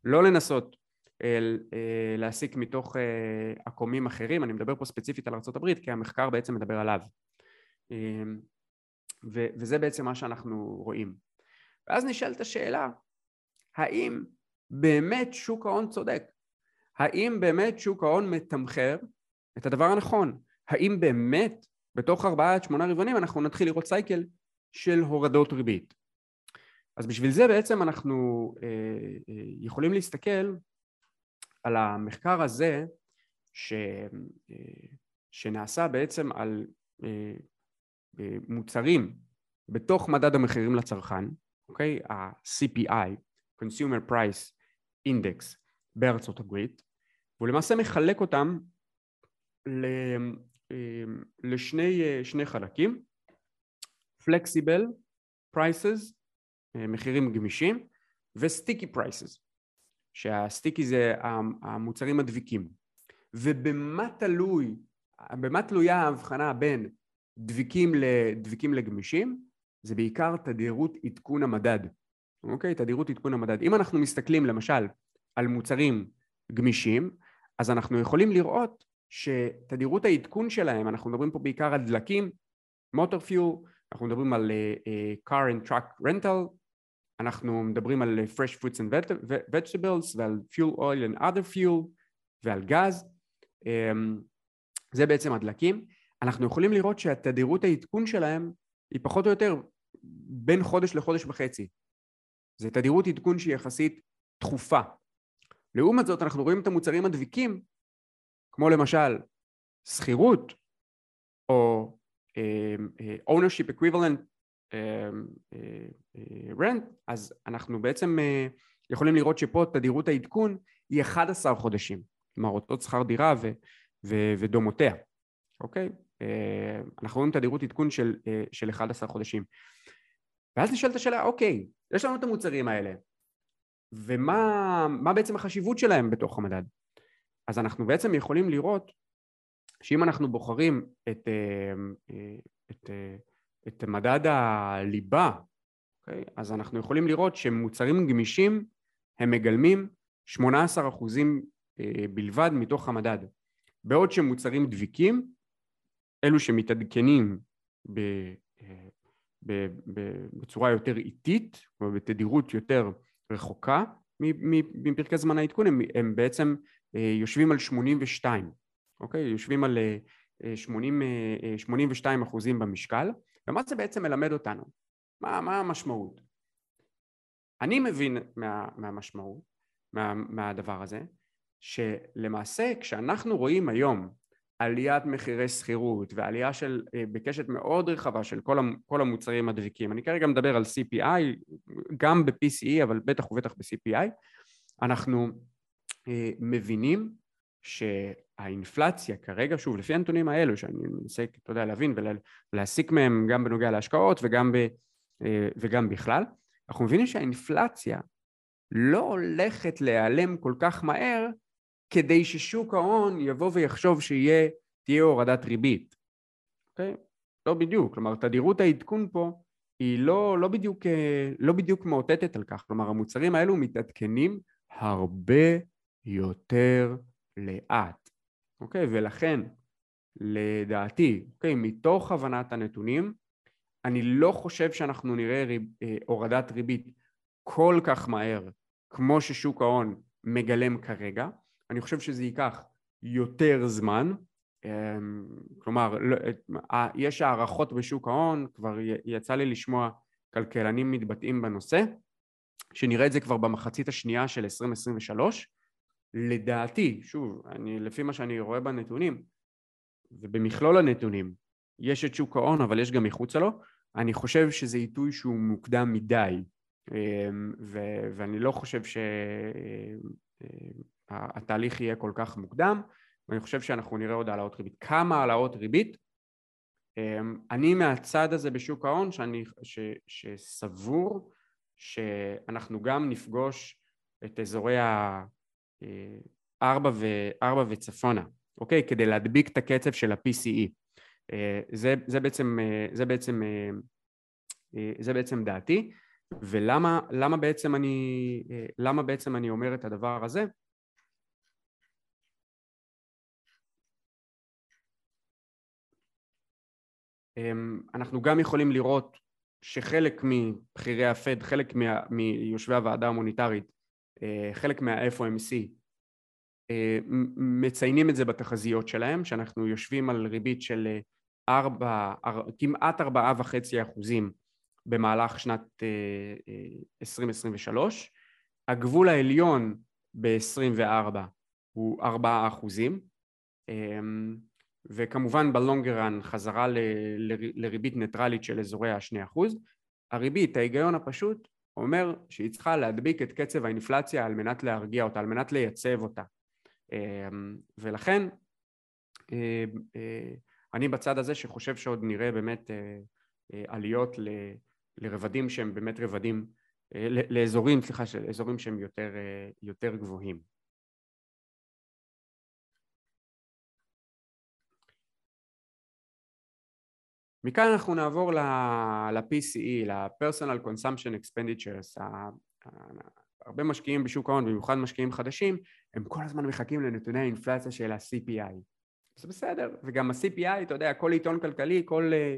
לא לנסות אל, אה, להסיק מתוך אה, עקומים אחרים, אני מדבר פה ספציפית על ארה"ב כי המחקר בעצם מדבר עליו. אה, ו, וזה בעצם מה שאנחנו רואים. ואז נשאלת השאלה, האם באמת שוק ההון צודק? האם באמת שוק ההון מתמחר את הדבר הנכון? האם באמת בתוך ארבעה עד שמונה רבעונים אנחנו נתחיל לראות סייקל של הורדות ריבית? אז בשביל זה בעצם אנחנו אה, אה, יכולים להסתכל על המחקר הזה ש, אה, שנעשה בעצם על אה, אה, מוצרים בתוך מדד המחירים לצרכן, אוקיי? ה-CPI, Consumer Price אינדקס בארצות הברית והוא למעשה מחלק אותם לשני חלקים flexible prices מחירים גמישים וסטיקי prices שהסטיקי זה המוצרים הדביקים ובמה תלוי, במה תלויה ההבחנה בין דביקים לדביקים לגמישים? זה בעיקר תדירות עדכון המדד, אוקיי? תדירות עדכון המדד. אם אנחנו מסתכלים למשל על מוצרים גמישים, אז אנחנו יכולים לראות שתדירות העדכון שלהם, אנחנו מדברים פה בעיקר על דלקים, מוטור פיול, אנחנו מדברים על uh, uh, car and truck rental, אנחנו מדברים על fresh fruits and vegetables ועל fuel oil and other fuel ועל גז, um, זה בעצם הדלקים. אנחנו יכולים לראות שהתדירות העדכון שלהם היא פחות או יותר בין חודש לחודש וחצי. זה תדירות עדכון שהיא יחסית תכופה. לעומת זאת אנחנו רואים את המוצרים הדביקים כמו למשל שכירות או uh, ownership equivalent uh, uh, rent אז אנחנו בעצם יכולים לראות שפה תדירות העדכון היא 11 חודשים. כלומר אותו שכר דירה ו, ו, ודומותיה אוקיי? אנחנו רואים תדירות עדכון של, של 11 חודשים. ואז נשאלת השאלה אוקיי יש לנו את המוצרים האלה ומה בעצם החשיבות שלהם בתוך המדד אז אנחנו בעצם יכולים לראות שאם אנחנו בוחרים את, אה, אה, את, אה, את מדד הליבה, okay, אוקיי? אז אנחנו יכולים לראות שמוצרים גמישים הם מגלמים 18% בלבד מתוך המדד, בעוד שמוצרים דביקים, אלו שמתעדכנים ב, ב, ב, בצורה יותר איטית ובתדירות יותר רחוקה מפרקי זמן העדכון, הם, הם בעצם יושבים על 82, אוקיי? יושבים על 80, אה, 82 אה, אחוזים במשקל, ומה זה בעצם מלמד אותנו? מה, מה המשמעות? אני מבין מה, מהמשמעות, מה, מהדבר הזה, שלמעשה כשאנחנו רואים היום עליית מחירי שכירות ועלייה של, בקשת מאוד רחבה של כל, כל המוצרים הדביקים, אני כרגע מדבר על CPI, גם ב-PCE אבל בטח ובטח ב-CPI, אנחנו אה, מבינים שהאינפלציה כרגע, שוב, לפי הנתונים האלו, שאני מנסה, אתה יודע, להבין ולהסיק מהם גם בנוגע להשקעות וגם, ב, אה, וגם בכלל, אנחנו מבינים שהאינפלציה לא הולכת להיעלם כל כך מהר כדי ששוק ההון יבוא ויחשוב שתהיה הורדת ריבית, אוקיי? לא בדיוק, כלומר תדירות העדכון פה היא לא, לא, בדיוק, אה, לא בדיוק מאותתת על כך, כלומר המוצרים האלו מתעדכנים הרבה יותר לאט, אוקיי? ולכן לדעתי, אוקיי, מתוך הבנת הנתונים, אני לא חושב שאנחנו נראה ריב, אה, הורדת ריבית כל כך מהר כמו ששוק ההון מגלם כרגע, אני חושב שזה ייקח יותר זמן, אה, כלומר לא, אה, יש הערכות בשוק ההון, כבר יצא לי לשמוע כלכלנים מתבטאים בנושא, שנראה את זה כבר במחצית השנייה של 2023 לדעתי, שוב, אני, לפי מה שאני רואה בנתונים, ובמכלול הנתונים, יש את שוק ההון אבל יש גם מחוצה לו, אני חושב שזה עיתוי שהוא מוקדם מדי, אמ, ו- ואני לא חושב שהתהליך יהיה כל כך מוקדם, ואני חושב שאנחנו נראה עוד העלאות ריבית. כמה העלאות ריבית? אמ, אני מהצד הזה בשוק ההון שאני, ש, שסבור שאנחנו גם נפגוש את אזורי ה... ארבע, ו, ארבע וצפונה, אוקיי? כדי להדביק את הקצב של ה-PCE. אה, זה, זה, בעצם, אה, זה, בעצם, אה, זה בעצם דעתי, ולמה למה בעצם, אני, למה בעצם אני אומר את הדבר הזה? אנחנו גם יכולים לראות שחלק מבכירי הפד, חלק מיושבי הוועדה המוניטרית אה, חלק מה-FOMC אה, מציינים את זה בתחזיות שלהם, שאנחנו יושבים על ריבית של 4, אה, כמעט 4.5 אחוזים במהלך שנת 2023. הגבול העליון ב-24 הוא 4 אחוזים, וכמובן בלונגרן חזרה לריבית ניטרלית של אזורי ה-2 אחוז. הריבית, ההיגיון הפשוט, אומר שהיא צריכה להדביק את קצב האינפלציה על מנת להרגיע אותה, על מנת לייצב אותה. אמ, ולכן אה, אה, אני בצד הזה שחושב שעוד נראה באמת אה, עליות לרבדים שהם באמת רבדים, לאזורים, סליחה, אזורים שהם יותר, יותר גבוהים. מכאן אנחנו נעבור ל-PCE, ל-Personal Consumption Expenditures. הרבה משקיעים בשוק ההון, במיוחד משקיעים חדשים, הם כל הזמן מחכים לנתוני האינפלציה של ה-CPI. זה בסדר, וגם ה-CPI, אתה יודע, כל עיתון כלכלי, כל אה,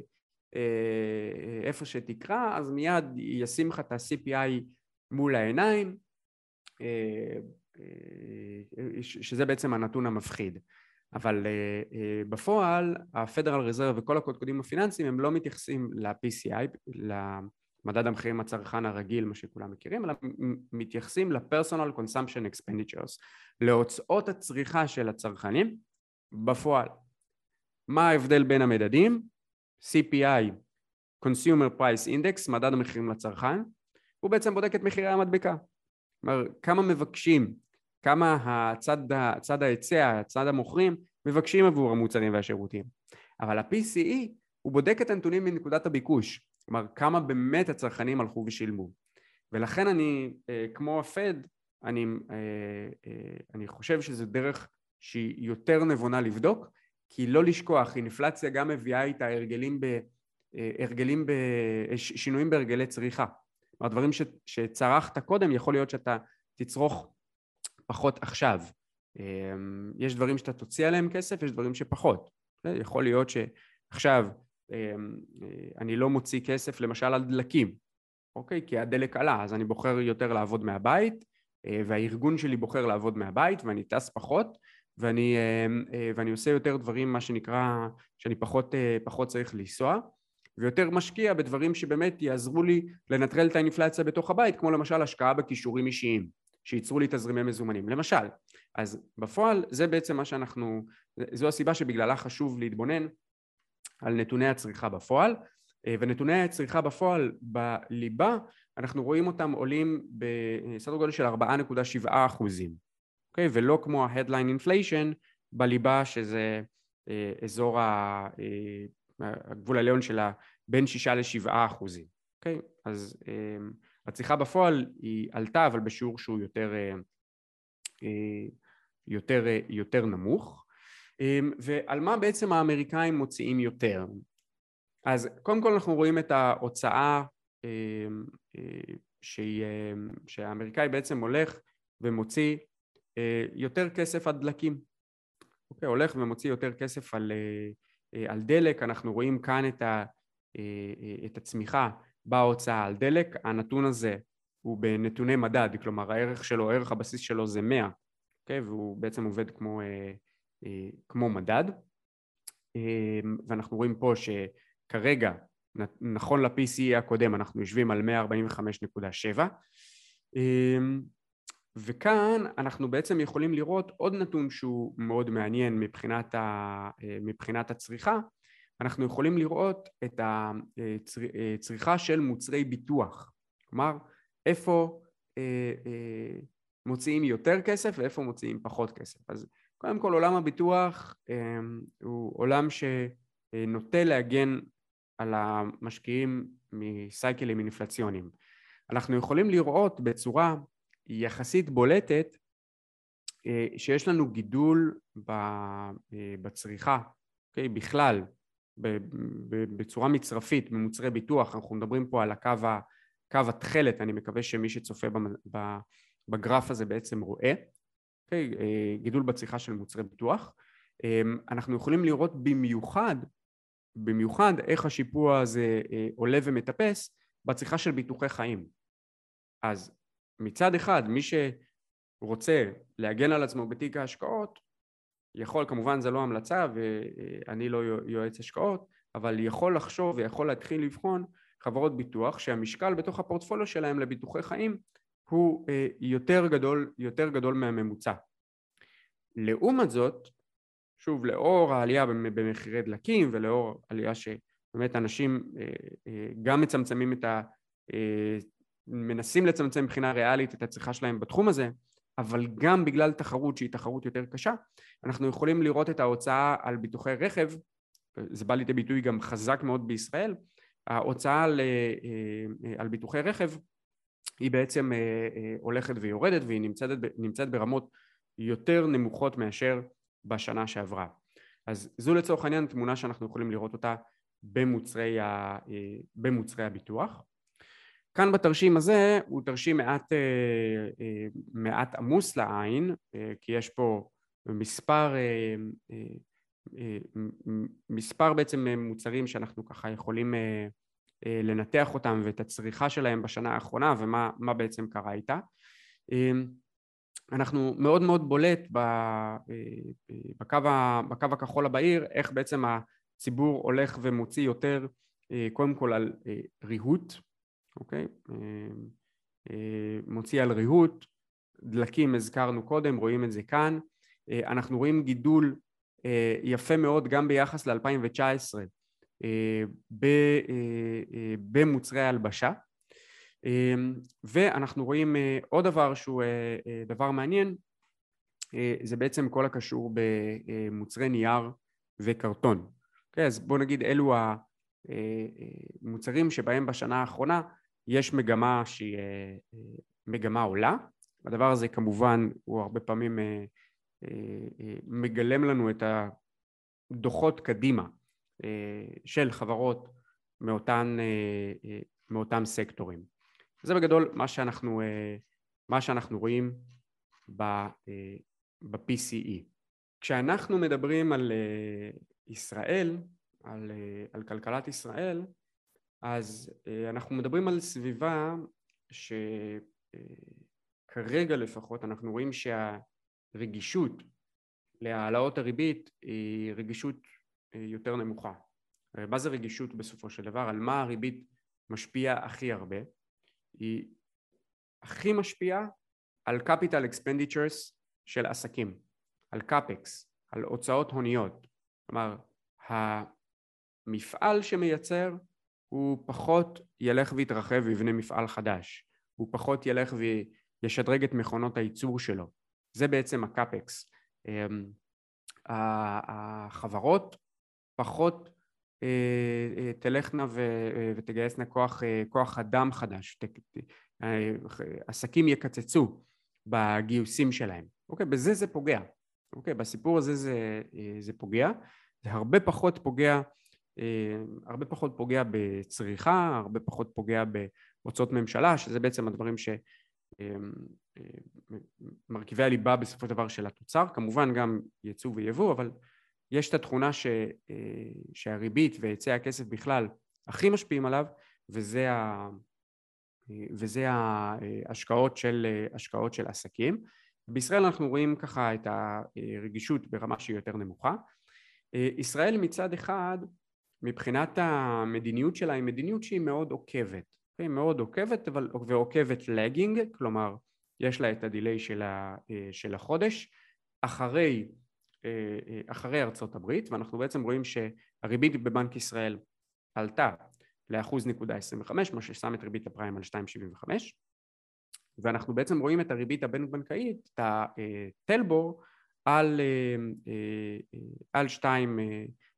אה, איפה שתקרא, אז מיד ישים לך את ה-CPI מול העיניים, אה, שזה בעצם הנתון המפחיד. אבל uh, uh, בפועל הפדרל רזרב וכל הקודקודים הפיננסיים הם לא מתייחסים ל-PCI, למדד המחירים הצרכן הרגיל, מה שכולם מכירים, אלא מתייחסים ל-Personal Consumption Expenditures, להוצאות הצריכה של הצרכנים בפועל. מה ההבדל בין המדדים? CPI, Consumer Price Index, מדד המחירים לצרכן, הוא בעצם בודק את מחירי המדבקה. כלומר, כמה מבקשים כמה הצד, הצד ההיצע, הצד המוכרים, מבקשים עבור המוצרים והשירותים. אבל ה-PCE הוא בודק את הנתונים מנקודת הביקוש, כלומר כמה באמת הצרכנים הלכו ושילמו. ולכן אני, אה, כמו הפד, אני, אה, אה, אני חושב שזו דרך שהיא יותר נבונה לבדוק, כי לא לשכוח, אינפלציה גם מביאה איתה הרגלים ב... הרגלים ב... שינויים בהרגלי צריכה. כלומר דברים ש... שצרכת קודם, יכול להיות שאתה תצרוך פחות עכשיו. אמ, יש דברים שאתה תוציא עליהם כסף, יש דברים שפחות. יכול להיות שעכשיו אמ, אה, אני לא מוציא כסף למשל על דלקים, אוקיי? כי הדלק עלה, אז אני בוחר יותר לעבוד מהבית, אה, והארגון שלי בוחר לעבוד מהבית, ואני טס פחות, ואני, אמ, אה, ואני עושה יותר דברים, מה שנקרא, שאני פחות, פחות צריך לנסוע. ויותר משקיע בדברים שבאמת יעזרו לי לנטרל את האינפלציה בתוך הבית, כמו למשל השקעה בכישורים אישיים. שייצרו לי תזרימי מזומנים. למשל, אז בפועל זה בעצם מה שאנחנו, זו הסיבה שבגללה חשוב להתבונן על נתוני הצריכה בפועל, אה, ונתוני הצריכה בפועל בליבה, אנחנו רואים אותם עולים בסדר גודל של 4.7 אחוזים, אוקיי? ולא כמו ה-headline inflation בליבה שזה אה, אזור אה, הגבול העליון שלה בין 6 ל-7 אחוזים, אוקיי? אז הצריכה בפועל היא עלתה אבל בשיעור שהוא יותר, אה, אה, יותר, אה, יותר נמוך. ועל מה בעצם האמריקאים מוציאים יותר? אז קודם כל אנחנו רואים את ההוצאה שהיא, שהאמריקאי בעצם הולך ומוציא יותר כסף על דלקים. אוקיי, הולך ומוציא יותר כסף על, על דלק. אנחנו רואים כאן את, ה, את הצמיחה בהוצאה. על דלק, הנתון הזה הוא בנתוני מדד, כלומר הערך שלו, ערך הבסיס שלו זה 100, אוקיי? והוא בעצם עובד כמו, אה, אה, כמו מדד, אה, ואנחנו רואים פה שכרגע, נכון ל-PCE הקודם, אנחנו יושבים על 145.7, אה, וכאן אנחנו בעצם יכולים לראות עוד נתון שהוא מאוד מעניין מבחינת, ה, אה, מבחינת הצריכה, אנחנו יכולים לראות את הצריכה של מוצרי ביטוח, כלומר איפה אה, אה, מוציאים יותר כסף ואיפה מוציאים פחות כסף. אז קודם כל עולם הביטוח אה, הוא עולם שנוטה להגן על המשקיעים מסייקלים אינפלציוניים. אנחנו יכולים לראות בצורה יחסית בולטת שיש לנו גידול בצריכה, אוקיי? בכלל בצורה מצרפית במוצרי ביטוח, אנחנו מדברים פה על הקו, קו התכלת, אני מקווה שמי שצופה בגרף הזה בעצם רואה, okay, אוקיי? גידול בצריכה של מוצרי ביטוח. אמ, אנחנו יכולים לראות במיוחד, במיוחד איך השיפוע הזה אה, עולה ומטפס בצריכה של ביטוחי חיים. אז מצד אחד מי שרוצה להגן על עצמו בתיק ההשקעות יכול, כמובן זה לא המלצה ואני לא יועץ השקעות, אבל יכול לחשוב ויכול להתחיל לבחון חברות ביטוח שהמשקל בתוך הפורטפוליו שלהם לביטוחי חיים הוא אה, יותר גדול, יותר גדול מהממוצע. לעומת זאת, שוב לאור העלייה במחירי דלקים ולאור עלייה שבאמת אנשים אה, אה, גם מצמצמים את ה... מנסים לצמצם מבחינה ריאלית את הצריכה שלהם בתחום הזה, אבל גם בגלל תחרות שהיא תחרות יותר קשה, אנחנו יכולים לראות את ההוצאה על ביטוחי רכב, זה בא לידי ביטוי גם חזק מאוד בישראל, ההוצאה על, אה, אה, על ביטוחי רכב היא בעצם אה, הולכת ויורדת והיא נמצאת, נמצאת ברמות יותר נמוכות מאשר בשנה שעברה. אז זו לצורך העניין תמונה שאנחנו יכולים לראות אותה במוצרי, ה, במוצרי הביטוח. כאן בתרשים הזה הוא תרשים מעט, מעט עמוס לעין כי יש פה מספר, מספר בעצם מוצרים שאנחנו ככה יכולים לנתח אותם ואת הצריכה שלהם בשנה האחרונה ומה בעצם קרה איתה. אנחנו מאוד מאוד בולט בקו, בקו הכחול הבהיר איך בעצם הציבור הולך ומוציא יותר קודם כל על ריהוט, אוקיי? מוציא על ריהוט, דלקים הזכרנו קודם, רואים את זה כאן, אנחנו רואים גידול יפה מאוד גם ביחס ל-2019 במוצרי הלבשה ואנחנו רואים אה, עוד דבר שהוא אה, אה, דבר מעניין זה בעצם כל הקשור במוצרי נייר וקרטון. אוקיי, אז בואו נגיד אלו המוצרים שבהם בשנה האחרונה יש מגמה שהיא מגמה עולה. הדבר הזה כמובן הוא הרבה פעמים מגלם לנו את הדוחות קדימה של חברות מאותן, מאותם סקטורים. זה בגדול מה שאנחנו, אה, מה שאנחנו רואים ב-PCE. אה, כשאנחנו מדברים על אה, ישראל, על, על כלכלת ישראל, אז אנחנו מדברים על סביבה שכרגע לפחות אנחנו רואים שהרגישות להעלאות הריבית היא רגישות יותר נמוכה. מה זה רגישות בסופו של דבר? על מה הריבית משפיעה הכי הרבה? היא הכי משפיעה על capital expenditures של עסקים, על קאפקס, על הוצאות הוניות. כלומר, המפעל שמייצר הוא פחות ילך ויתרחב ויבנה מפעל חדש, הוא פחות ילך וישדרג את מכונות הייצור שלו. זה בעצם הקאפקס. אמ, החברות פחות אה, אה, תלכנה אה, ותגייסנה כוח, כוח אדם חדש, עסקים יקצצו בגיוסים שלהם, אוקיי? בזה זה פוגע, אוקיי? בסיפור הזה זה, זה פוגע, זה הרבה פחות פוגע, הרבה פחות פוגע בצריכה, הרבה פחות פוגע בהוצאות ממשלה, שזה בעצם הדברים שמרכיבי הליבה בסופו של דבר של התוצר, כמובן גם ייצוא ויבוא, אבל יש את התכונה ש, אה, שהריבית והיצע הכסף בכלל הכי משפיעים עליו וזה, ה, אה, וזה ההשקעות של, השקעות של עסקים. בישראל אנחנו רואים ככה את הרגישות ברמה שהיא יותר נמוכה. אה, ישראל מצד אחד מבחינת המדיניות שלה היא מדיניות שהיא מאוד עוקבת? אוקיי? מאוד עוקבת אבל, ועוקבת לגינג, כלומר יש לה את הדיליי של, של החודש אחרי אה, אה, אחרי ארצות הברית ואנחנו בעצם רואים שהריבית בבנק ישראל עלתה לאחוז נקודה 25 מה ששם את ריבית הפריים על 2.75 ואנחנו בעצם רואים את הריבית הבין בנקאית את הטלבור על, אה, על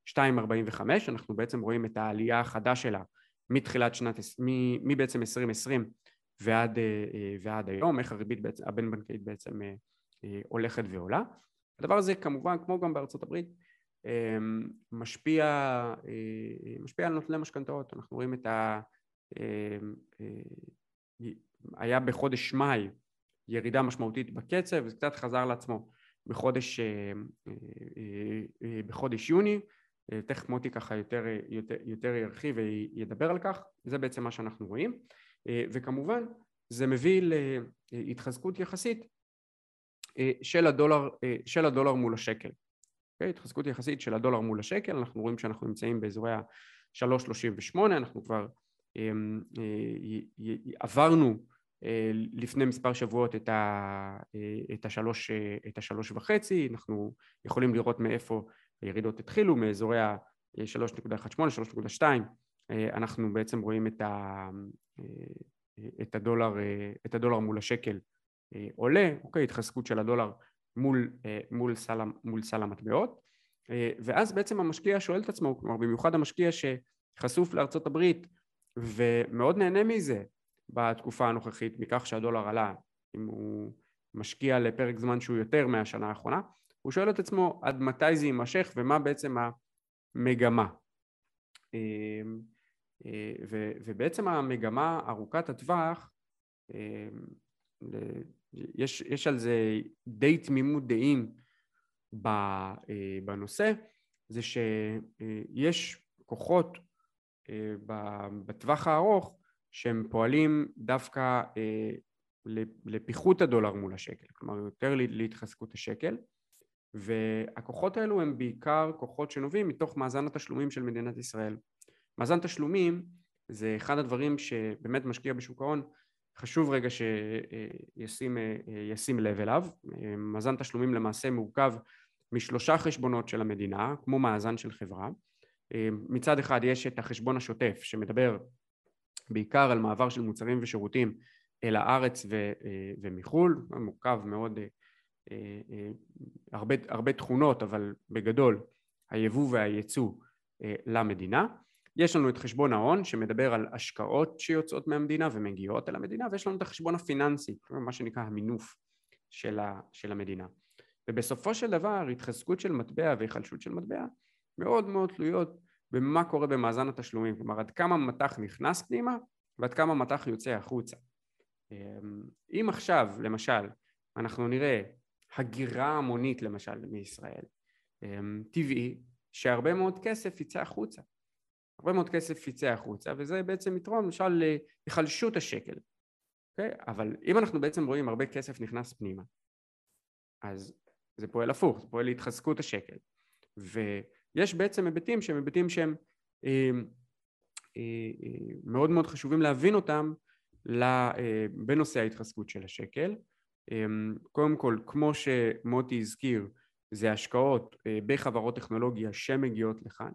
2.45 אנחנו בעצם רואים את העלייה החדה שלה מתחילת שנת, מבעצם 2020 ועד, ועד היום, איך הריבית הבין בנקאית בעצם הולכת ועולה. הדבר הזה כמובן כמו גם בארצות הברית משפיע, אה, משפיע על נוטלי משכנתאות. אנחנו רואים את ה... אה, היה בחודש מאי ירידה משמעותית בקצב וזה קצת חזר לעצמו בחודש, אה, בחודש יוני תכף מוטי ככה יותר, יותר, יותר ירחיב וידבר על כך זה בעצם מה שאנחנו רואים וכמובן זה מביא להתחזקות יחסית אה, של הדולר, אה, של הדולר מול השקל. Okay, אוקיי? התחזקות יחסית של הדולר מול השקל, אנחנו רואים שאנחנו נמצאים באזורי ה-3.38, אנחנו כבר אה, עברנו לפני מספר שבועות את השלוש וחצי, אנחנו יכולים לראות מאיפה הירידות התחילו, מאזורי ה-3.18, 3.2, אנחנו בעצם רואים את, ה, את, הדולר, את הדולר מול השקל אה, עולה, אוקיי, התחזקות של הדולר מול, אה, מול, סל, מול סל המטבעות. אה, ואז בעצם המשקיע שואל את עצמו, כלומר במיוחד המשקיע שחשוף לארצות הברית ומאוד נהנה מזה בתקופה הנוכחית מכך שהדולר עלה אם הוא משקיע לפרק זמן שהוא יותר מהשנה האחרונה הוא שואל את עצמו עד מתי זה יימשך ומה בעצם המגמה? ובעצם המגמה ארוכת הטווח יש, יש על זה די תמימות דעים בנושא זה שיש כוחות בטווח הארוך שהם פועלים דווקא לפיחות הדולר מול השקל, כלומר יותר להתחזקות השקל והכוחות האלו הם בעיקר כוחות שנובעים מתוך מאזן התשלומים של מדינת ישראל. מאזן תשלומים זה אחד הדברים שבאמת משקיע בשוק ההון חשוב רגע שישים לב אליו. מאזן תשלומים למעשה מורכב משלושה חשבונות של המדינה כמו מאזן של חברה. מצד אחד יש את החשבון השוטף שמדבר בעיקר על מעבר של מוצרים ושירותים אל הארץ ו, ומחו"ל, מורכב מאוד, הרבה, הרבה תכונות אבל בגדול היבוא והייצוא למדינה. יש לנו את חשבון ההון שמדבר על השקעות שיוצאות מהמדינה ומגיעות אל המדינה ויש לנו את החשבון הפיננסי, מה שנקרא המינוף של, ה, של המדינה. ובסופו של דבר התחזקות של מטבע והיחלשות של מטבע מאוד מאוד תלויות במה קורה במאזן התשלומים, כלומר עד כמה מטח נכנס פנימה ועד כמה מטח יוצא החוצה. אם עכשיו למשל אנחנו נראה הגירה המונית למשל מישראל, אמ, טבעי שהרבה מאוד כסף יצא החוצה. הרבה מאוד כסף יצא החוצה וזה בעצם יתרום למשל להיחלשות השקל. Okay? אוקיי? אבל אם אנחנו בעצם רואים הרבה כסף נכנס פנימה אז זה פועל הפוך, זה פועל להתחזקות השקל ויש בעצם היבטים שהם היבטים שהם אה, אה, אה, מאוד מאוד חשובים להבין אותם בנושא ההתחזקות של השקל קודם כל כמו שמוטי הזכיר זה השקעות בחברות טכנולוגיה שמגיעות לכאן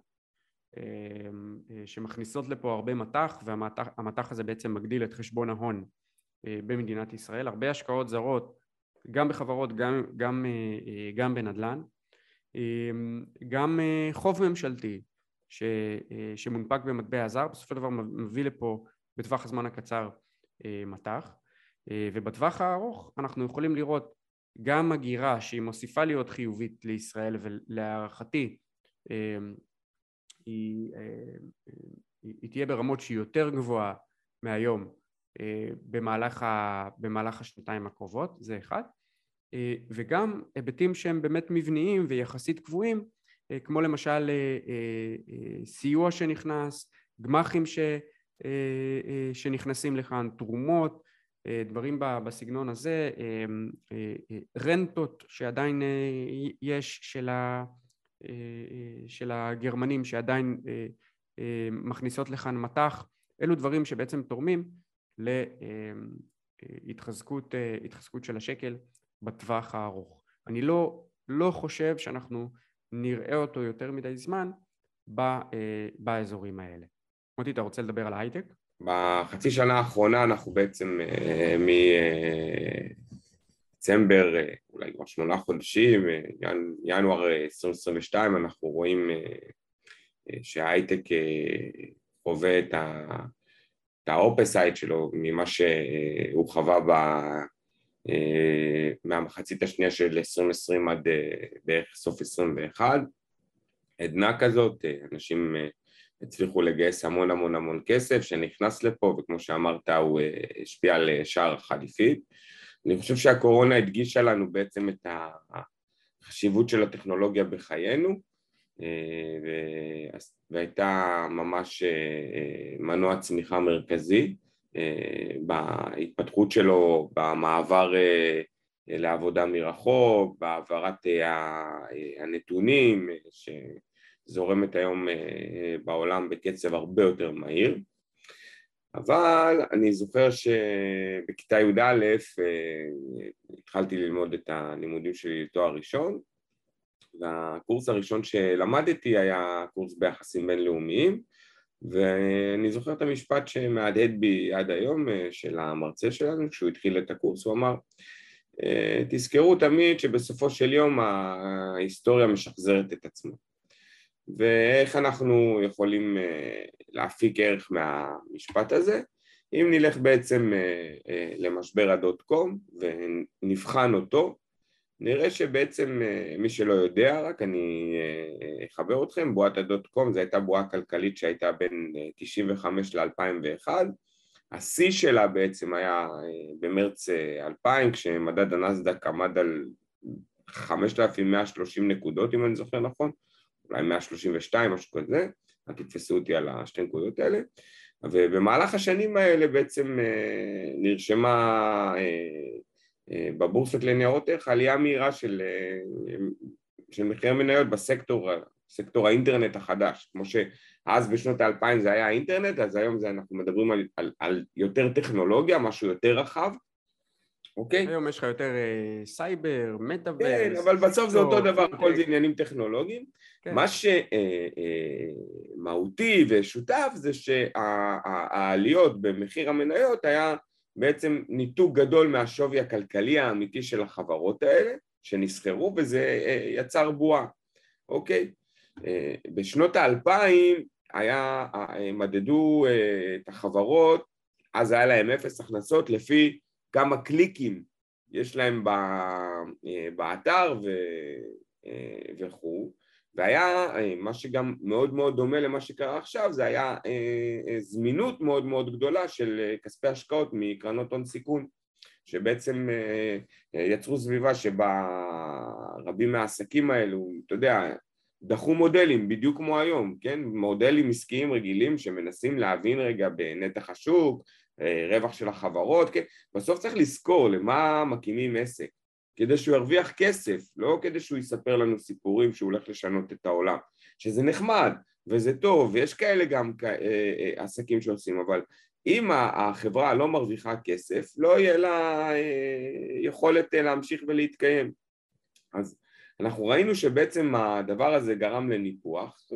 שמכניסות לפה הרבה מטח והמטח הזה בעצם מגדיל את חשבון ההון במדינת ישראל. הרבה השקעות זרות גם בחברות גם, גם, גם בנדל"ן. גם חוב ממשלתי ש, שמונפק במטבע זר בסופו של דבר מביא לפה בטווח הזמן הקצר מטח ובטווח הארוך אנחנו יכולים לראות גם הגירה שהיא מוסיפה להיות חיובית לישראל ולהערכתי היא, היא, היא תהיה ברמות שהיא יותר גבוהה מהיום במהלך, ה, במהלך השנתיים הקרובות, זה אחד. וגם היבטים שהם באמת מבניים ויחסית קבועים כמו למשל סיוע שנכנס, גמ"חים ש, שנכנסים לכאן, תרומות, דברים בסגנון הזה, רנטות שעדיין יש של, ה, של הגרמנים שעדיין מכניסות לכאן מטח, אלו דברים שבעצם תורמים להתחזקות של השקל בטווח הארוך. אני לא, לא חושב שאנחנו נראה אותו יותר מדי זמן באזורים האלה. מוטי, אתה רוצה לדבר על ההייטק? בחצי שנה האחרונה אנחנו בעצם מדצמבר, אולי כבר שמונה חודשים, ינואר 2022, אנחנו רואים שההייטק חווה את האופסייד שלו ממה שהוא חווה ב... מהמחצית השנייה של 2020 עד בערך סוף 21 עדנה כזאת, אנשים הצליחו לגייס המון המון המון כסף שנכנס לפה וכמו שאמרת הוא השפיע על שער החליפית. אני חושב שהקורונה הדגישה לנו בעצם את החשיבות של הטכנולוגיה בחיינו והייתה ממש מנוע צמיחה מרכזי בהתפתחות שלו, במעבר לעבודה מרחוק, בהעברת הנתונים שזורמת היום בעולם בקצב הרבה יותר מהיר. אבל אני זוכר שבכיתה י"א התחלתי ללמוד את הלימודים שלי לתואר ראשון והקורס הראשון שלמדתי היה קורס ביחסים בינלאומיים ואני זוכר את המשפט שמהדהד בי עד היום של המרצה שלנו כשהוא התחיל את הקורס, הוא אמר תזכרו תמיד שבסופו של יום ההיסטוריה משחזרת את עצמה ואיך אנחנו יכולים להפיק ערך מהמשפט הזה? אם נלך בעצם למשבר הדוט קום ונבחן אותו נראה שבעצם אה, מי שלא יודע רק אני אה, אחבר אתכם בועת הדוט קום זו הייתה בועה כלכלית שהייתה בין 95 ל-2001 השיא שלה בעצם היה במרץ 2000 כשמדד הנסדק עמד על 5,130 נקודות אם אני זוכר נכון אולי 132 משהו כזה אל תתפסו אותי על השתי נקודות האלה. ובמהלך השנים האלה בעצם נרשמה בבורסות לניירות ערך עלייה מהירה של, של מחירי מניות בסקטור סקטור האינטרנט החדש, כמו שאז בשנות האלפיים זה היה האינטרנט, אז היום זה אנחנו מדברים על, על, על יותר טכנולוגיה, משהו יותר רחב, אוקיי? היום יש לך יותר אה, סייבר, מטאוורס. כן, אבל בסוף זה אותו דבר, הכל זה עניינים טכנולוגיים. כן. מה שמהותי אה, אה, ושותף זה שהעליות במחיר המניות היה בעצם ניתוק גדול מהשווי הכלכלי האמיתי של החברות האלה שנסחרו וזה אה, יצר בועה, אוקיי? אה, בשנות האלפיים היה, אה, מדדו את החברות, אז היה להם אפס הכנסות לפי כמה קליקים יש להם באתר וכו' והיה אה, מה שגם מאוד מאוד דומה למה שקרה עכשיו זה היה אה, אה, זמינות מאוד מאוד גדולה של כספי השקעות מקרנות הון סיכון שבעצם יצרו סביבה שבה רבים מהעסקים האלו, אתה יודע, דחו מודלים בדיוק כמו היום, כן? מודלים עסקיים רגילים שמנסים להבין רגע בנתח השוק, רווח של החברות, כן? בסוף צריך לזכור למה מקימים עסק כדי שהוא ירוויח כסף, לא כדי שהוא יספר לנו סיפורים שהוא הולך לשנות את העולם, שזה נחמד וזה טוב, ויש כאלה גם אה, אה, עסקים שעושים, אבל אם החברה לא מרוויחה כסף, לא יהיה לה אה, יכולת להמשיך ולהתקיים. אז אנחנו ראינו שבעצם הדבר הזה גרם לניפוח,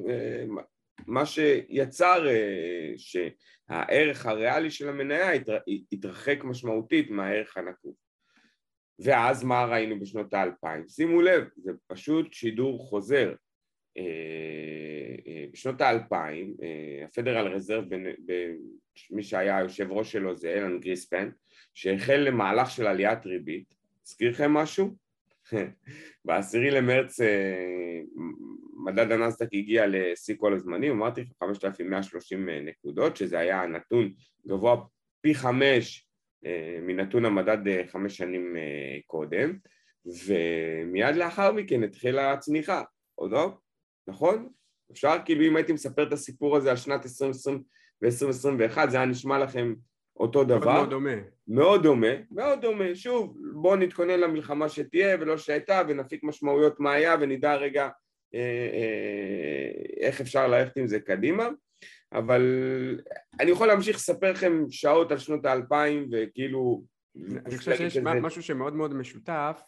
מה שיצר שהערך הריאלי של המניה התרחק משמעותית מהערך הנקוב. ואז מה ראינו בשנות האלפיים? שימו לב, זה פשוט שידור חוזר. אה, אה, בשנות האלפיים, אה, הפדרל רזרב, מי שהיה היושב ראש שלו זה אלן גריספן, שהחל למהלך של עליית ריבית. הזכיר לכם משהו? *laughs* בעשירי למרץ מדד הנסדק הגיע לשיא כל הזמנים, אמרתי לך 5,130 נקודות, שזה היה נתון גבוה פי חמש אה, מנתון המדד אה, חמש שנים אה, קודם, ומיד לאחר מכן התחילה הצניחה, או לא? נכון? אפשר כאילו אם הייתי מספר את הסיפור הזה על שנת 2020 ו-2021 זה היה נשמע לכם אותו דבר. מאוד דומה. מאוד דומה, מאוד דומה. שוב, בואו נתכונן למלחמה שתהיה ולא שהייתה ונפיק משמעויות מה היה ונדע רגע אה, אה, איך אפשר ללכת עם זה קדימה. אבל אני יכול להמשיך לספר לכם שעות על שנות האלפיים וכאילו... אני חושב שיש כזה... משהו שמאוד מאוד משותף,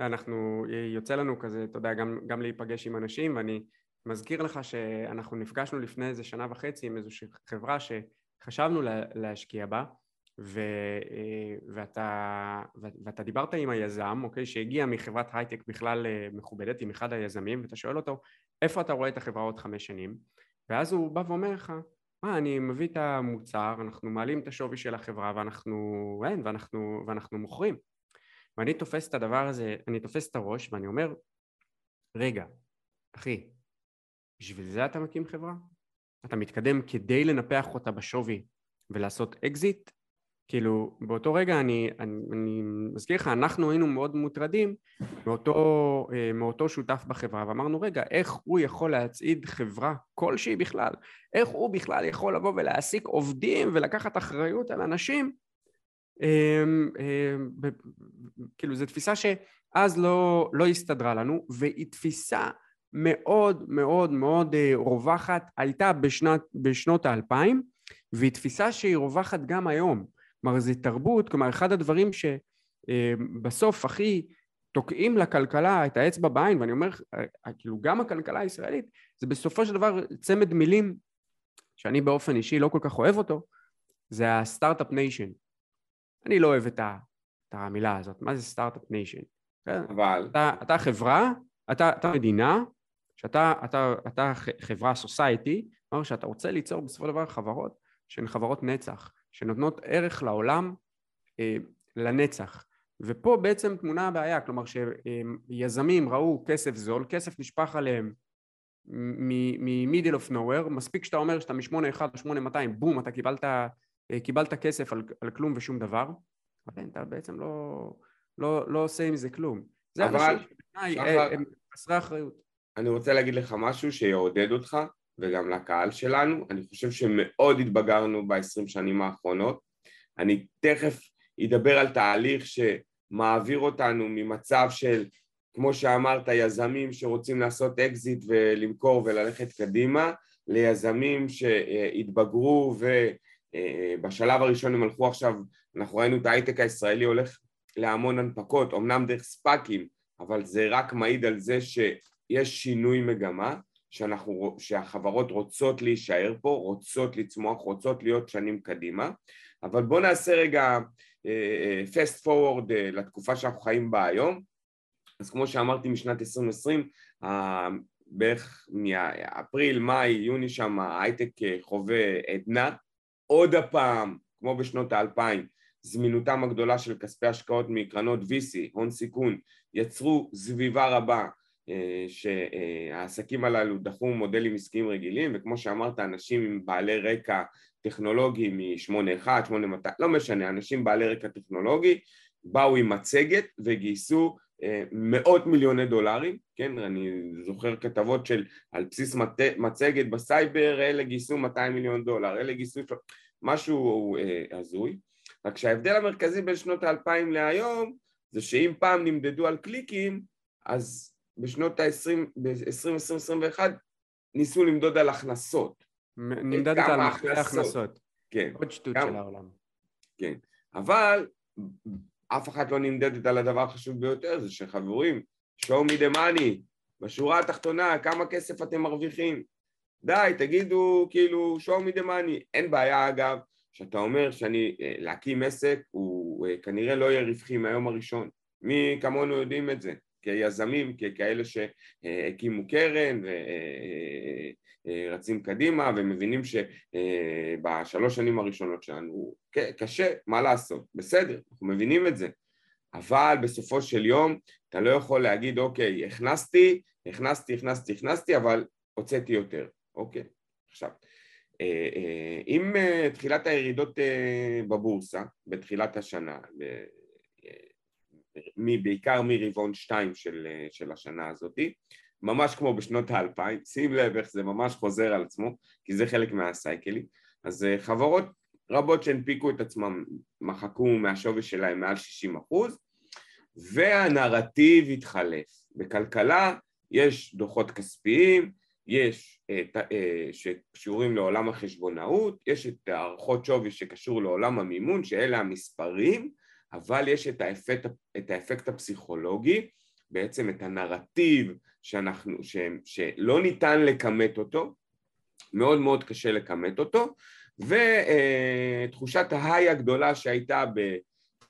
אנחנו, יוצא לנו כזה, אתה יודע, גם, גם להיפגש עם אנשים ואני מזכיר לך שאנחנו נפגשנו לפני איזה שנה וחצי עם איזושהי חברה שחשבנו לה, להשקיע בה ו, ואתה, ואתה דיברת עם היזם, אוקיי, שהגיע מחברת הייטק בכלל אה, מכובדת עם אחד היזמים ואתה שואל אותו איפה אתה רואה את החברה עוד חמש שנים ואז הוא בא ואומר לך, מה, אני מביא את המוצר, אנחנו מעלים את השווי של החברה ואנחנו, אין, ואנחנו, ואנחנו מוכרים. ואני תופס את הדבר הזה, אני תופס את הראש ואני אומר, רגע, אחי, בשביל זה אתה מקים חברה? אתה מתקדם כדי לנפח אותה בשווי ולעשות אקזיט? כאילו, באותו רגע אני, אני, אני מזכיר לך, אנחנו היינו מאוד מוטרדים מאותו, אה, מאותו שותף בחברה, ואמרנו, רגע, איך הוא יכול להצעיד חברה כלשהי בכלל? איך הוא בכלל יכול לבוא ולהעסיק עובדים ולקחת אחריות על אנשים? אמ, אמ, כאילו, זו תפיסה שאז לא, לא הסתדרה לנו, והיא תפיסה מאוד מאוד מאוד אה, רווחת, הייתה בשנת, בשנות האלפיים, והיא תפיסה שהיא רווחת גם היום. כלומר זה תרבות, כלומר אחד הדברים שבסוף אה, הכי תוקעים לכלכלה את האצבע בעין, ואני אומר, אה, כאילו גם הכלכלה הישראלית, זה בסופו של דבר צמד מילים שאני באופן אישי לא כל כך אוהב אותו, זה ה start-up nation. אני לא אוהב את, ה, את המילה הזאת, מה זה start-up nation? אבל... אתה, אתה חברה, אתה, אתה מדינה, שאתה אתה, אתה חברה society, כלומר שאתה רוצה ליצור בסופו של דבר חברות שהן חברות נצח. שנותנות ערך לעולם אה, לנצח. ופה בעצם טמונה הבעיה, כלומר שיזמים ראו כסף זול, כסף נשפך עליהם מ-middle of nowhere, מספיק שאתה אומר שאתה מ-81 או 8200, בום, אתה קיבלת, קיבלת כסף על, על כלום ושום דבר, אבל אתה בעצם לא, לא, לא עושה עם זה כלום. זה אבל, אנשים שבעיניי הם חסרי אחריות. אני רוצה להגיד לך משהו שיעודד אותך, וגם לקהל שלנו, אני חושב שמאוד התבגרנו ב-20 שנים האחרונות. אני תכף אדבר על תהליך שמעביר אותנו ממצב של כמו שאמרת, יזמים שרוצים לעשות אקזיט ולמכור וללכת קדימה, ליזמים שהתבגרו ובשלב הראשון הם הלכו עכשיו, אנחנו ראינו את ההייטק הישראלי הולך להמון הנפקות, אמנם דרך ספאקים, אבל זה רק מעיד על זה שיש שינוי מגמה, שאנחנו, שהחברות רוצות להישאר פה, רוצות לצמוח, רוצות להיות שנים קדימה, אבל בואו נעשה רגע uh, fast forward uh, לתקופה שאנחנו חיים בה היום, אז כמו שאמרתי משנת 2020, בערך מאפריל, מאי, יוני שם ההייטק חווה עדנה. עוד הפעם, כמו בשנות האלפיים, זמינותם הגדולה של כספי השקעות מקרנות VC, הון סיכון, יצרו סביבה רבה. אה, שהעסקים הללו דחו מודלים עסקיים רגילים וכמו שאמרת אנשים עם בעלי רקע טכנולוגי מ-81, 8200, לא משנה, אנשים בעלי רקע טכנולוגי באו עם מצגת וגייסו מאות מיליוני דולרים, כן, אני זוכר כתבות של על בסיס מצגת בסייבר, אלה גייסו 200 מיליון דולר, אלה גייסו משהו אה, הזוי, רק שההבדל המרכזי בין שנות האלפיים להיום זה שאם פעם נמדדו על קליקים, אז בשנות ה-20, ב-2021 ניסו למדוד על הכנסות. נמדדת על הכנסות. כן. עוד שטות כמה, של העולם. כן, אבל אף אחת לא נמדדת על הדבר החשוב ביותר, זה שחברים, show me the money, בשורה התחתונה, כמה כסף אתם מרוויחים? די, תגידו כאילו show me the money. אין בעיה אגב, שאתה אומר שאני, אה, להקים עסק הוא אה, כנראה לא יהיה רווחי מהיום הראשון. מי כמונו יודעים את זה, כיזמים, ככאלה שהקימו קרן ורצים קדימה ומבינים שבשלוש שנים הראשונות שלנו קשה, מה לעשות, בסדר, אנחנו מבינים את זה, אבל בסופו של יום אתה לא יכול להגיד אוקיי, הכנסתי, הכנסתי, הכנסתי, הכנסתי, אבל הוצאתי יותר, אוקיי, עכשיו עם תחילת הירידות בבורסה בתחילת השנה בעיקר מרבעון שתיים של, של השנה הזאתי, ממש כמו בשנות האלפיים, שים לב איך זה ממש חוזר על עצמו, כי זה חלק מהסייקלים, אז אה, חברות רבות שהנפיקו את עצמם מחקו מהשווי שלהם מעל 60 אחוז, והנרטיב התחלף. בכלכלה יש דוחות כספיים, יש אה, אה, שקשורים לעולם החשבונאות, יש את הערכות שווי שקשור לעולם המימון, שאלה המספרים, אבל יש את האפקט, את האפקט הפסיכולוגי, בעצם את הנרטיב שאנחנו, ש, שלא ניתן לכמת אותו, מאוד מאוד קשה לכמת אותו, ותחושת ההיי הגדולה שהייתה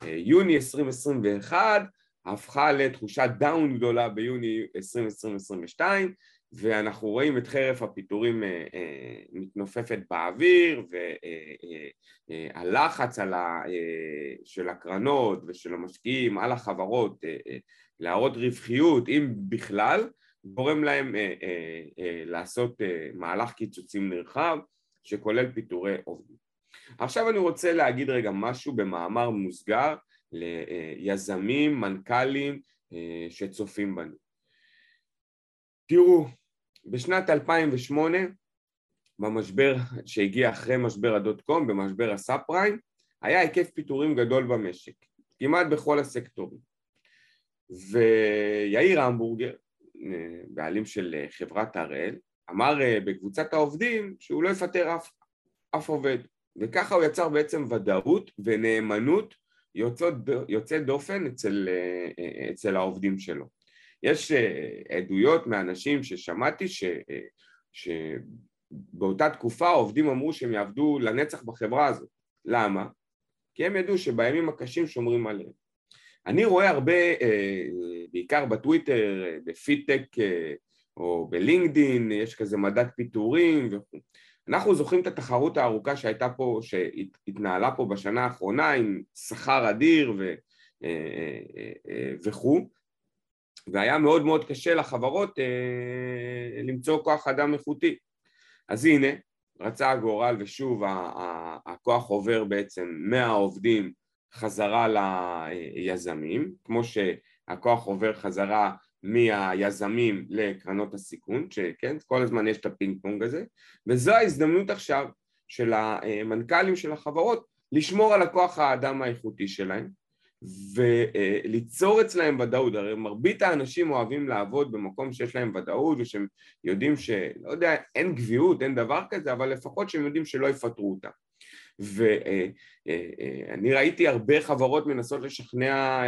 ביוני 2021 הפכה לתחושת דאון גדולה ביוני 2022 ואנחנו רואים את חרף הפיטורים אה, אה, מתנופפת באוויר והלחץ ה, של הקרנות ושל המשקיעים על החברות להראות רווחיות, אם בכלל, גורם להם לעשות מהלך קיצוצים נרחב שכולל פיטורי עובדים. עכשיו אני רוצה להגיד רגע משהו במאמר מוסגר ליזמים, מנכ"לים שצופים בנו. תראו, בשנת 2008, במשבר שהגיע אחרי משבר הדוט קום, במשבר הסאב פריים, היה היקף פיטורים גדול במשק, כמעט בכל הסקטורים. ויאיר המבורגר, בעלים של חברת הראל, אמר אה, בקבוצת העובדים שהוא לא יפטר אף, אף עובד, וככה הוא יצר בעצם ודאות ונאמנות יוצאת, יוצא דופן אצל, אה, אה, אצל העובדים שלו. יש uh, עדויות מאנשים ששמעתי ש, uh, שבאותה תקופה העובדים אמרו שהם יעבדו לנצח בחברה הזאת. למה? כי הם ידעו שבימים הקשים שומרים עליהם. אני רואה הרבה, uh, בעיקר בטוויטר, בפידטק או בלינקדין, יש כזה מדד פיטורים וכו'. אנחנו זוכרים את התחרות הארוכה שהייתה פה, שהתנהלה פה בשנה האחרונה עם שכר אדיר. וכו', והיה מאוד מאוד קשה לחברות למצוא כוח אדם איכותי. אז הנה, רצה הגורל ושוב הכוח עובר בעצם מהעובדים חזרה ליזמים, כמו שהכוח עובר חזרה מהיזמים לקרנות הסיכון, שכן, כל הזמן יש את הפינג פונג הזה, וזו ההזדמנות עכשיו של המנכ"לים של החברות לשמור על הכוח האדם האיכותי שלהם וליצור אצלהם ודאות, הרי מרבית האנשים אוהבים לעבוד במקום שיש להם ודאות ושהם יודעים שלא יודע, אין גביעות, אין דבר כזה, אבל לפחות שהם יודעים שלא יפטרו אותם. ואני ראיתי הרבה חברות מנסות לשכנע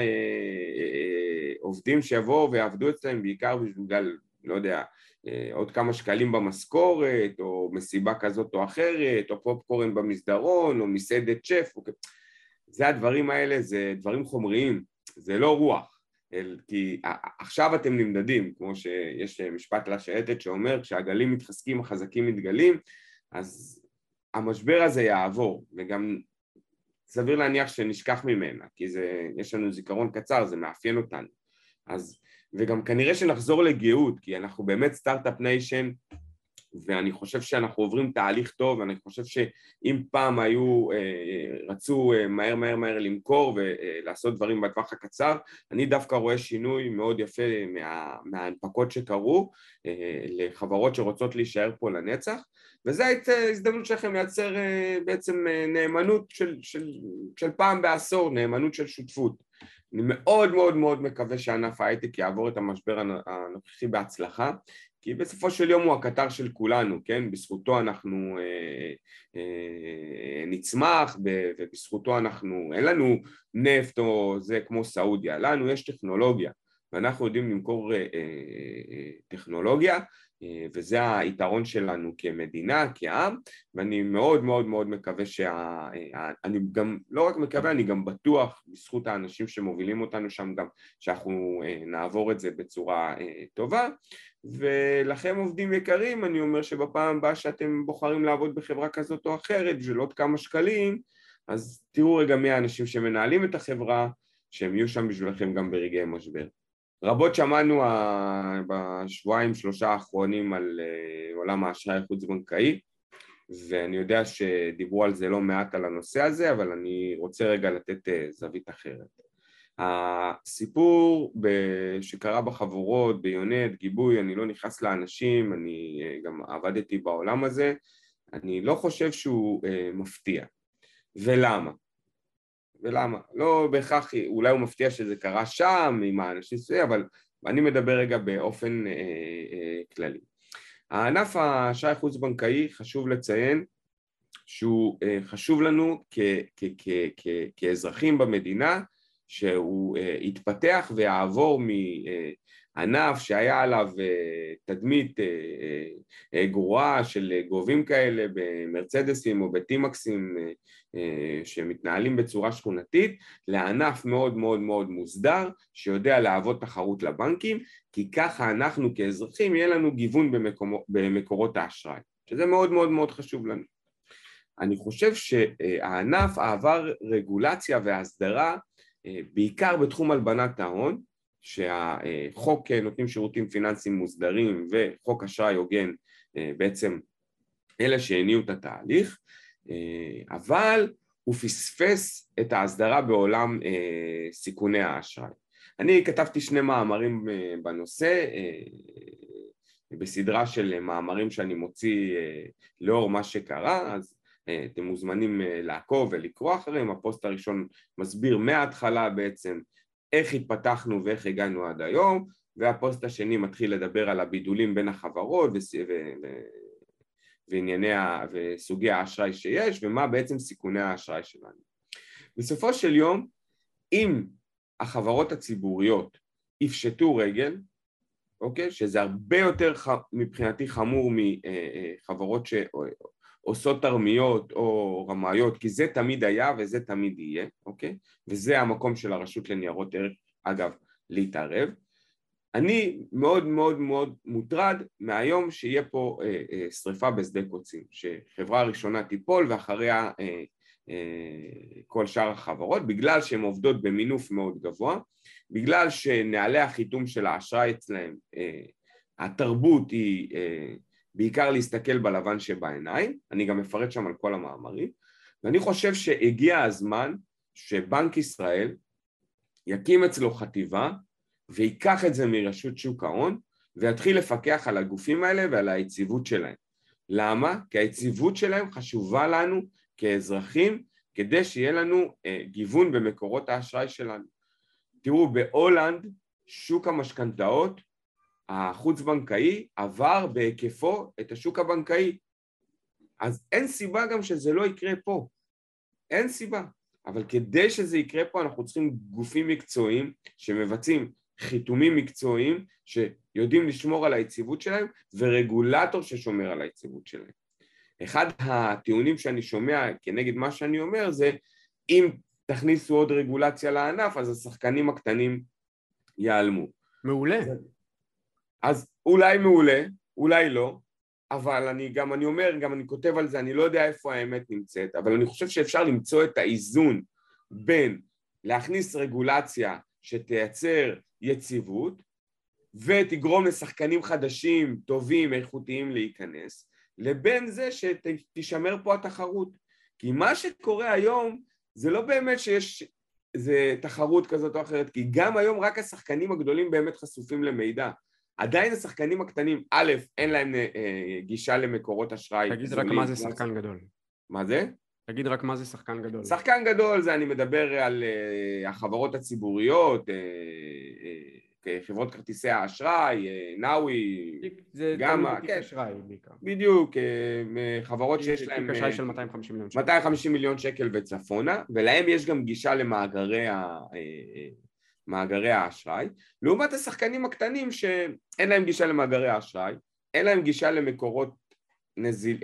עובדים שיבואו ויעבדו אצלם בעיקר בגלל, לא יודע, עוד כמה שקלים במשכורת, או מסיבה כזאת או אחרת, או פופקורן במסדרון, או מסעדת שף, או... זה הדברים האלה, זה דברים חומריים, זה לא רוח, כי עכשיו אתם נמדדים, כמו שיש משפט לשייטת שאומר, כשהגלים מתחזקים החזקים מתגלים, אז המשבר הזה יעבור, וגם סביר להניח שנשכח ממנה, כי זה, יש לנו זיכרון קצר, זה מאפיין אותנו. אז, וגם כנראה שנחזור לגאות, כי אנחנו באמת start-up nation, ואני חושב שאנחנו עוברים תהליך טוב, ואני חושב שאם פעם היו, אה, רצו אה, מהר מהר מהר למכור ולעשות דברים בטווח הקצר, אני דווקא רואה שינוי מאוד יפה מה, מההנפקות שקרו אה, לחברות שרוצות להישאר פה לנצח, וזו הייתה ההזדמנות שלכם לייצר בעצם נאמנות של, של, של פעם בעשור, נאמנות של שותפות. אני מאוד מאוד מאוד מקווה שענף ההייטק יעבור את המשבר הנוכחי בהצלחה כי בסופו של יום הוא הקטר של כולנו, כן? בזכותו אנחנו אה, אה, נצמח ובזכותו אנחנו, אין לנו נפט או זה כמו סעודיה, לנו יש טכנולוגיה ואנחנו יודעים למכור אה, אה, אה טכנולוגיה אה, וזה היתרון שלנו כמדינה, כעם, ואני מאוד מאוד מאוד מקווה שה... אה, אני גם, לא רק מקווה, אני גם בטוח בזכות האנשים שמובילים אותנו שם גם שאנחנו אה, נעבור את זה בצורה טובה ולכם עובדים יקרים אני אומר שבפעם הבאה שאתם בוחרים לעבוד בחברה כזאת או אחרת בשביל עוד כמה שקלים אז תראו רגע מי האנשים שמנהלים את החברה שהם יהיו שם בשבילכם גם ברגעי משבר רבות שמענו בשבועיים שלושה האחרונים על אה, עולם האשראי החוץ בנקאי ואני יודע שדיברו על זה לא מעט על הנושא הזה אבל אני רוצה רגע לתת אה, זווית אחרת. הסיפור שקרה בחבורות, ביונט, גיבוי, אני לא נכנס לאנשים, אני אה, גם עבדתי בעולם הזה, אני לא חושב שהוא מפתיע. ולמה? ולמה? לא בהכרח, אולי הוא מפתיע שזה קרה שם עם האנשים סביבי, אבל אני מדבר רגע באופן אה, אה, כללי. הענף האשראי חוץ בנקאי חשוב לציין שהוא אה, חשוב לנו כ, כ, כ, כאזרחים במדינה שהוא יתפתח ויעבור. אה, ענף שהיה עליו אה, תדמית אה, גרועה של גובים כאלה במרצדסים או בטימקסים שמתנהלים בצורה שכונתית לענף מאוד מאוד מאוד מוסדר שיודע להוות תחרות לבנקים כי ככה אנחנו כאזרחים יהיה לנו גיוון במקומו, במקורות האשראי שזה מאוד מאוד מאוד חשוב לנו. אני חושב שהענף עבר רגולציה והסדרה בעיקר בתחום הלבנת ההון שהחוק נותנים שירותים פיננסיים מוסדרים וחוק אשראי הוגן אה, בעצם אלה שהניעו את התהליך, אה, אבל הוא פספס את ההסדרה בעולם אה, סיכוני האשראי. אני כתבתי שני מאמרים בנושא בסדרה של מאמרים שאני מוציא לאור מה שקרה, אז אתם מוזמנים לעקוב ולקרוא אחריהם, הפוסט הראשון מסביר מההתחלה בעצם איך התפתחנו ואיך הגענו עד היום, והפוסט השני מתחיל לדבר על הבידולים בין החברות וענייני וסוגי האשראי שיש ומה בעצם סיכוני האשראי שלנו. בסופו של יום, אם החברות הציבוריות יפשטו רגל, אוקיי? שזה הרבה יותר ח... מבחינתי חמור מחברות ש... עושות תרמיות או רמאיות, כי זה תמיד היה וזה תמיד יהיה, אוקיי? וזה המקום של הרשות לניירות ערך, אגב, להתערב. אני מאוד מאוד מאוד מוטרד מהיום שיהיה פה אה, אה, שריפה בשדה קוצים, שחברה ראשונה תיפול ואחריה אה, כל שאר החברות, בגלל שהן עובדות במינוף מאוד גבוה, בגלל שנהלי החיתום של האשראי אצלהם, התרבות היא בעיקר להסתכל בלבן שבעיניים, אני גם אפרט שם על כל המאמרים, ואני חושב שהגיע הזמן שבנק ישראל יקים אצלו חטיבה ויקח את זה מרשות שוק ההון ויתחיל לפקח על הגופים האלה ועל היציבות שלהם. למה? כי היציבות שלהם חשובה לנו כאזרחים כדי שיהיה לנו אה, גיוון במקורות האשראי שלנו. תראו, בהולנד שוק המשכנתאות החוץ-בנקאי עבר בהיקפו את השוק הבנקאי. אז אין סיבה גם שזה לא יקרה פה. אין סיבה. אבל כדי שזה יקרה פה אנחנו צריכים גופים מקצועיים שמבצעים חיתומים מקצועיים שיודעים לשמור על היציבות שלהם ורגולטור ששומר על היציבות שלהם. אחד הטיעונים שאני שומע כנגד מה שאני אומר זה אם תכניסו עוד רגולציה לענף אז השחקנים הקטנים ייעלמו. מעולה. אז אולי מעולה, אולי לא, אבל אני גם אני אומר, גם אני כותב על זה, אני לא יודע איפה האמת נמצאת, אבל אני חושב שאפשר למצוא את האיזון בין להכניס רגולציה שתייצר יציבות ותגרום לשחקנים חדשים, טובים, איכותיים להיכנס, לבין זה שתישמר פה התחרות. כי מה שקורה היום זה לא באמת שיש איזה תחרות כזאת או אחרת, כי גם היום רק השחקנים הגדולים באמת חשופים למידע. עדיין השחקנים הקטנים, א', אין להם אה, גישה למקורות אשראי. תגיד רק מה זה שחקן גדול. מה זה? תגיד רק מה זה שחקן גדול. שחקן גדול זה אני מדבר על uh, החברות הציבוריות, uh, uh, חברות כרטיסי האשראי, נאווי, זה גמא, כן. אשראי בעיקר. בדיוק, חברות שיש להן... תיק אשראי של 250 מיליון שקל. 250 מיליון שקל וצפונה, ולהם יש גם גישה למאגרי ה... מאגרי האשראי, לעומת השחקנים הקטנים שאין להם גישה למאגרי האשראי, אין להם גישה למקורות נזיל,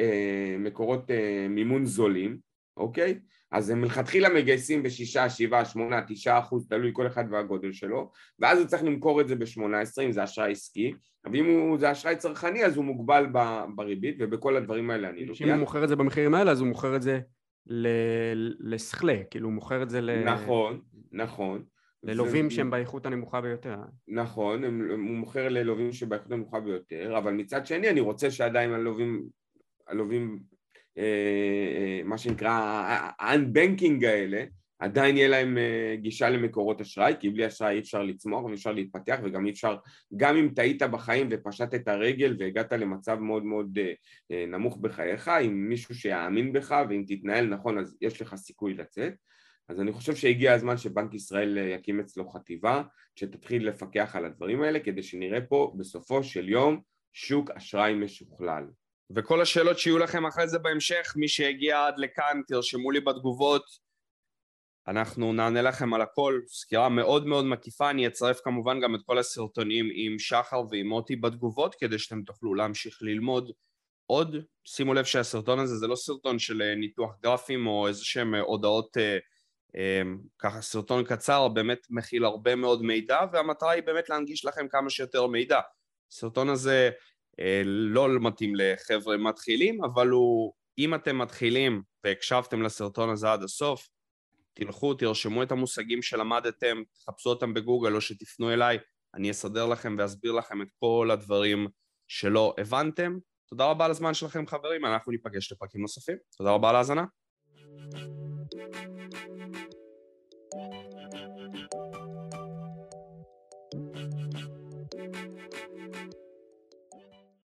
מקורות מימון זולים, אוקיי? אז הם מלכתחילה מגייסים בשישה, שבעה, שמונה, תשעה אחוז, תלוי כל אחד והגודל שלו, ואז הוא צריך למכור את זה בשמונה עשרה אם זה אשראי עסקי, אבל אם הוא, זה אשראי צרכני אז הוא מוגבל בריבית, ובכל הדברים האלה אני לוקח. אם הוא מוכר את זה במחירים האלה אז הוא מוכר את זה לסכלה, כאילו הוא מוכר את זה ל... נכון, נכון. ללווים שהם באיכות הנמוכה ביותר. נכון, הוא מוכר ללווים שבאיכות הנמוכה ביותר, אבל מצד שני אני רוצה שעדיין הלווים, הלווים אה, אה, מה שנקרא ה-unbanking האלה, עדיין יהיה להם אה, גישה למקורות אשראי, כי בלי אשראי אי אפשר לצמוח ואי אפשר להתפתח וגם אי אפשר, גם אם טעית בחיים ופשטת הרגל והגעת למצב מאוד מאוד נמוך בחייך, עם מישהו שיאמין בך ואם תתנהל נכון אז יש לך סיכוי לצאת. אז אני חושב שהגיע הזמן שבנק ישראל יקים אצלו חטיבה שתתחיל לפקח על הדברים האלה כדי שנראה פה בסופו של יום שוק אשראי משוכלל. וכל השאלות שיהיו לכם אחרי זה בהמשך, מי שהגיע עד לכאן, תרשמו לי בתגובות. אנחנו נענה לכם על הכל, סקירה מאוד מאוד מקיפה, אני אצרף כמובן גם את כל הסרטונים עם שחר ועם מוטי בתגובות כדי שאתם תוכלו להמשיך ללמוד עוד. שימו לב שהסרטון הזה זה לא סרטון של אה, ניתוח גרפים או איזה שהם אה, הודעות, אה, אה, ככה סרטון קצר, באמת מכיל הרבה מאוד מידע והמטרה היא באמת להנגיש לכם כמה שיותר מידע. הסרטון הזה אה, לא מתאים לחבר'ה מתחילים, אבל הוא, אם אתם מתחילים והקשבתם לסרטון הזה עד הסוף, תלכו, תרשמו את המושגים שלמדתם, תחפשו אותם בגוגל או שתפנו אליי, אני אסדר לכם ואסביר לכם את כל הדברים שלא הבנתם. תודה רבה על הזמן שלכם חברים, אנחנו ניפגש לפרקים נוספים. תודה רבה על ההאזנה. thank you